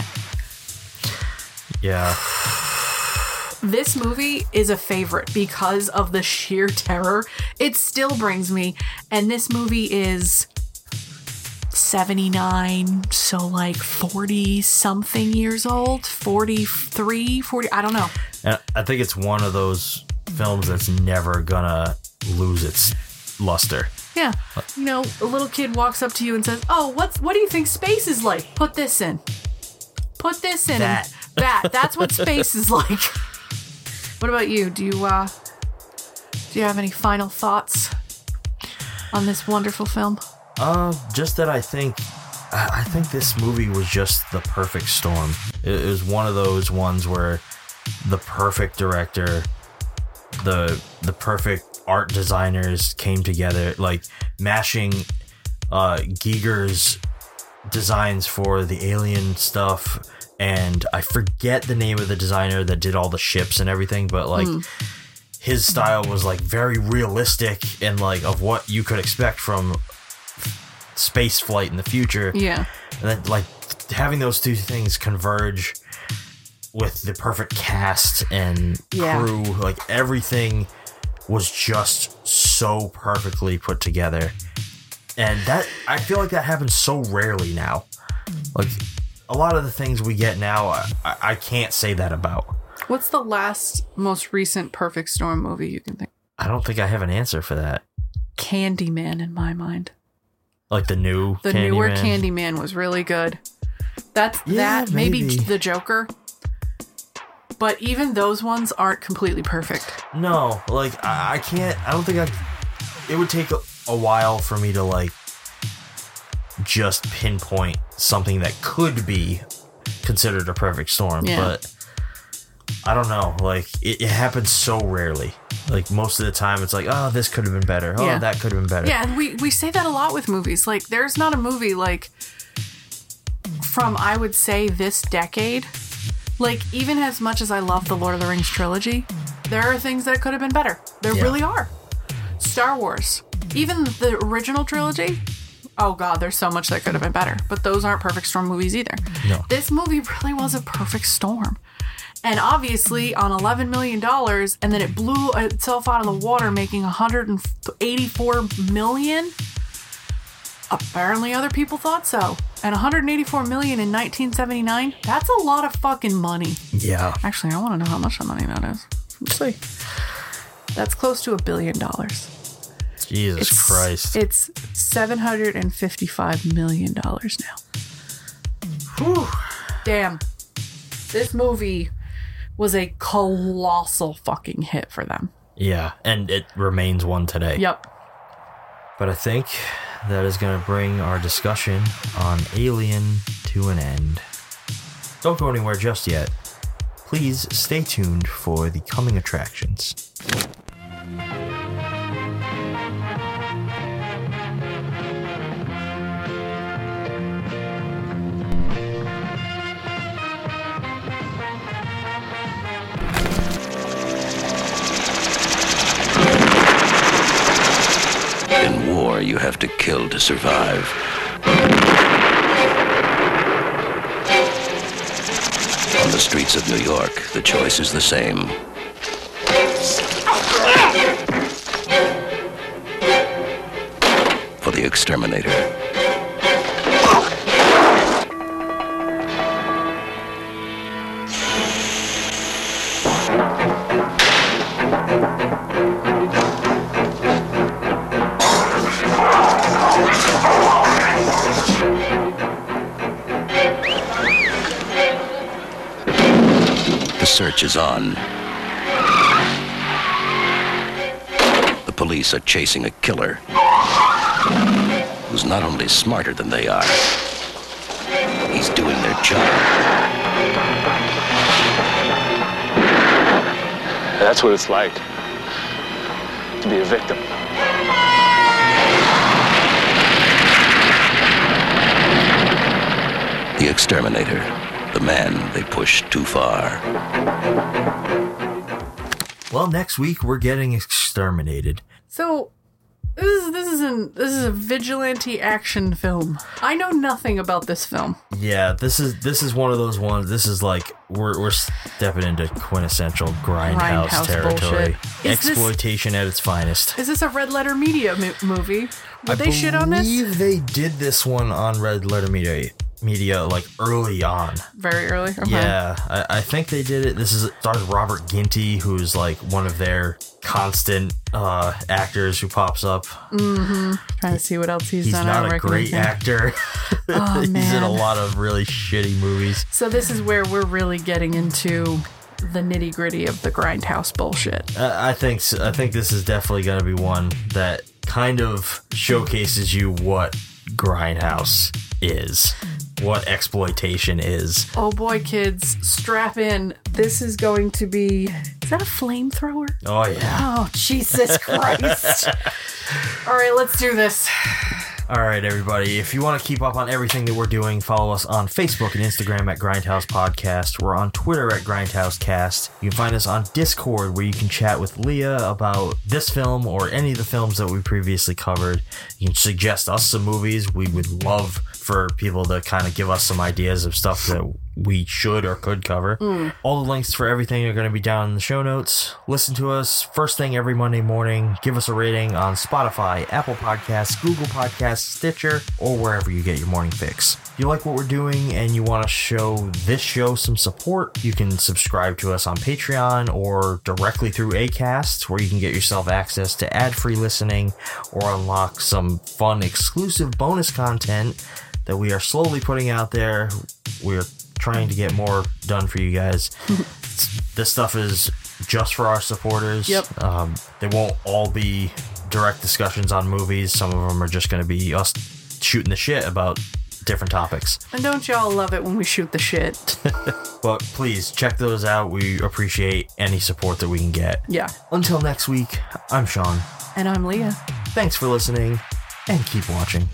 Yeah. This movie is a favorite because of the sheer terror it still brings me. And this movie is 79, so like 40 something years old, 43, 40, I don't know. And I think it's one of those films that's never gonna lose its luster. Yeah. You know, a little kid walks up to you and says, "Oh, what's what do you think space is like? Put this in. Put this in." That. That. That's what space is like. <laughs> What about you? Do you uh do you have any final thoughts on this wonderful film? Uh, just that I think, I I think this movie was just the perfect storm. It, was one of those ones where the perfect director, the the perfect art designers came together, like mashing uh, Giger's designs for the alien stuff. And I forget the name of the designer that did all the ships and everything, but like his style was like very realistic and like of what you could expect from space flight in the future. Yeah. And then like having those two things converge with the perfect cast and Yeah. crew, like everything was just so perfectly put together. And that I feel like that happens so rarely now. Like a lot of the things we get now, I, I I can't say that about. What's the last most recent Perfect Storm movie you can think? I don't think I have an answer for that. Candyman in my mind. Like the new The newer Candyman. Candyman was really good. That's Yeah, that maybe. maybe. the Joker. But even those ones aren't completely perfect. No, like I, I can't. I don't think I. It would take a, a while for me to like just pinpoint something that could be considered a perfect storm, Yeah. but I don't know. Like it, it happens so rarely. Like most of the time, it's like, oh, this could have been better. Oh, Yeah. that could have been better. Yeah, and we we say that a lot with movies. Like there's not a movie like from I would say this decade. Like even as much as I love the Lord of the Rings trilogy, there are things that could have been better. There Yeah. really are. Star Wars, even the original trilogy. Oh god, there's so much that could have been better. But those aren't perfect storm movies either. No. This movie really was a perfect storm. And obviously, on $11 million, and then it blew itself out of the water, making 184 million. Apparently, other people thought so. And 184 million in 1979, that's a lot of fucking money. Yeah. Actually, I want to know how much that money that is. Let's see. That's close to a billion dollars. Jesus It's- Christ. It's 755 million dollars now. Whew. Damn. This movie was a colossal fucking hit for them. yeah, and it remains one today. Yep. But I think that is going to bring our discussion on Alien to an end. Don't go anywhere just yet. Please stay tuned for the coming attractions. War, you have to kill to survive. On the streets of New York, the choice is the same. For the exterminator. Search is on. The police are chasing a killer who's not only smarter than they are, he's doing their job. That's what it's like to be a victim. The exterminator, man they pushed too far. Well, next week we're getting exterminated. So this is this is an this is a vigilante action film. I know nothing about this film. Yeah, this is this is one of those ones. This is like we're we're stepping into quintessential grindhouse, Grindhouse territory. bullshit. Is this- Exploitation at its finest. Is this a red letter media mo- movie? Would I they shit on this? I believe they did this one on Red Letter Media, media like early on. Very early. Okay. Yeah, I, I think they did it. This is stars Robert Ginty, who's like one of their constant uh, actors who pops up. Mm-hmm. Trying to see what else he's, He's done. I not a great actor. <laughs> Oh, He's in a lot of really shitty movies. So this is where we're really getting into the nitty gritty of the grindhouse bullshit. I I think s- I think this is definitely going to be one that kind of showcases you what grindhouse is, what exploitation is. Oh boy, kids, strap in. This is going to be. Is that a flamethrower? Oh yeah. Oh, Jesus <laughs> Christ. All right, let's do this. All right, everybody. If you want to keep up on everything that we're doing, follow us on Facebook and Instagram at Grindhouse Podcast. We're on Twitter at Grindhouse Cast. You can find us on Discord where you can chat with Lea about this film or any of the films that we previously covered. You can suggest us some movies. We would love for people to kind of give us some ideas of stuff that we should or could cover. Mm. All the links for everything are going to be down in the show notes. Listen to us first thing every Monday morning. Give us a rating on Spotify, Apple Podcasts, Google Podcasts, Stitcher, or wherever you get your morning fix. If you like what we're doing and you want to show this show some support, you can subscribe to us on Patreon or directly through ACAST, where you can get yourself access to ad free listening or unlock some fun exclusive bonus content that we are slowly putting out there. We're trying to get more done for you guys. <laughs> this stuff is just for our supporters. Yep. Um, they won't all be direct discussions on movies. Some of them are just going to be us shooting the shit about different topics. And don't y'all love it when we shoot the shit? <laughs> But please check those out. We appreciate any support that we can get. Yeah. Until next week, I'm Shawn. And I'm Lea. Thanks for listening and keep watching.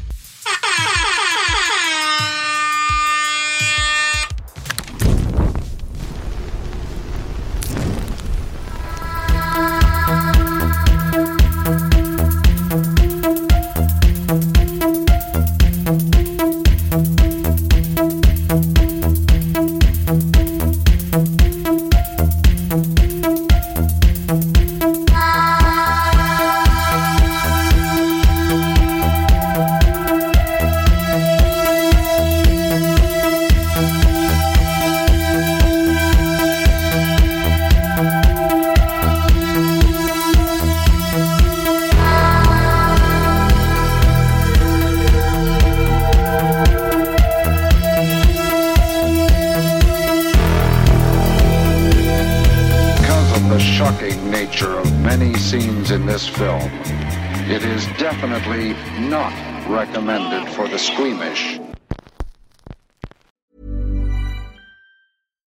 This film, it is definitely not recommended for the squeamish.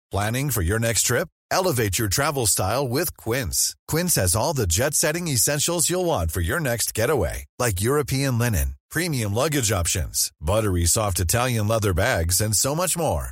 Planning for your next trip? Elevate your travel style with Quince. Quince has all the jet setting essentials you'll want for your next getaway, like European linen, premium luggage options, buttery soft Italian leather bags, and so much more.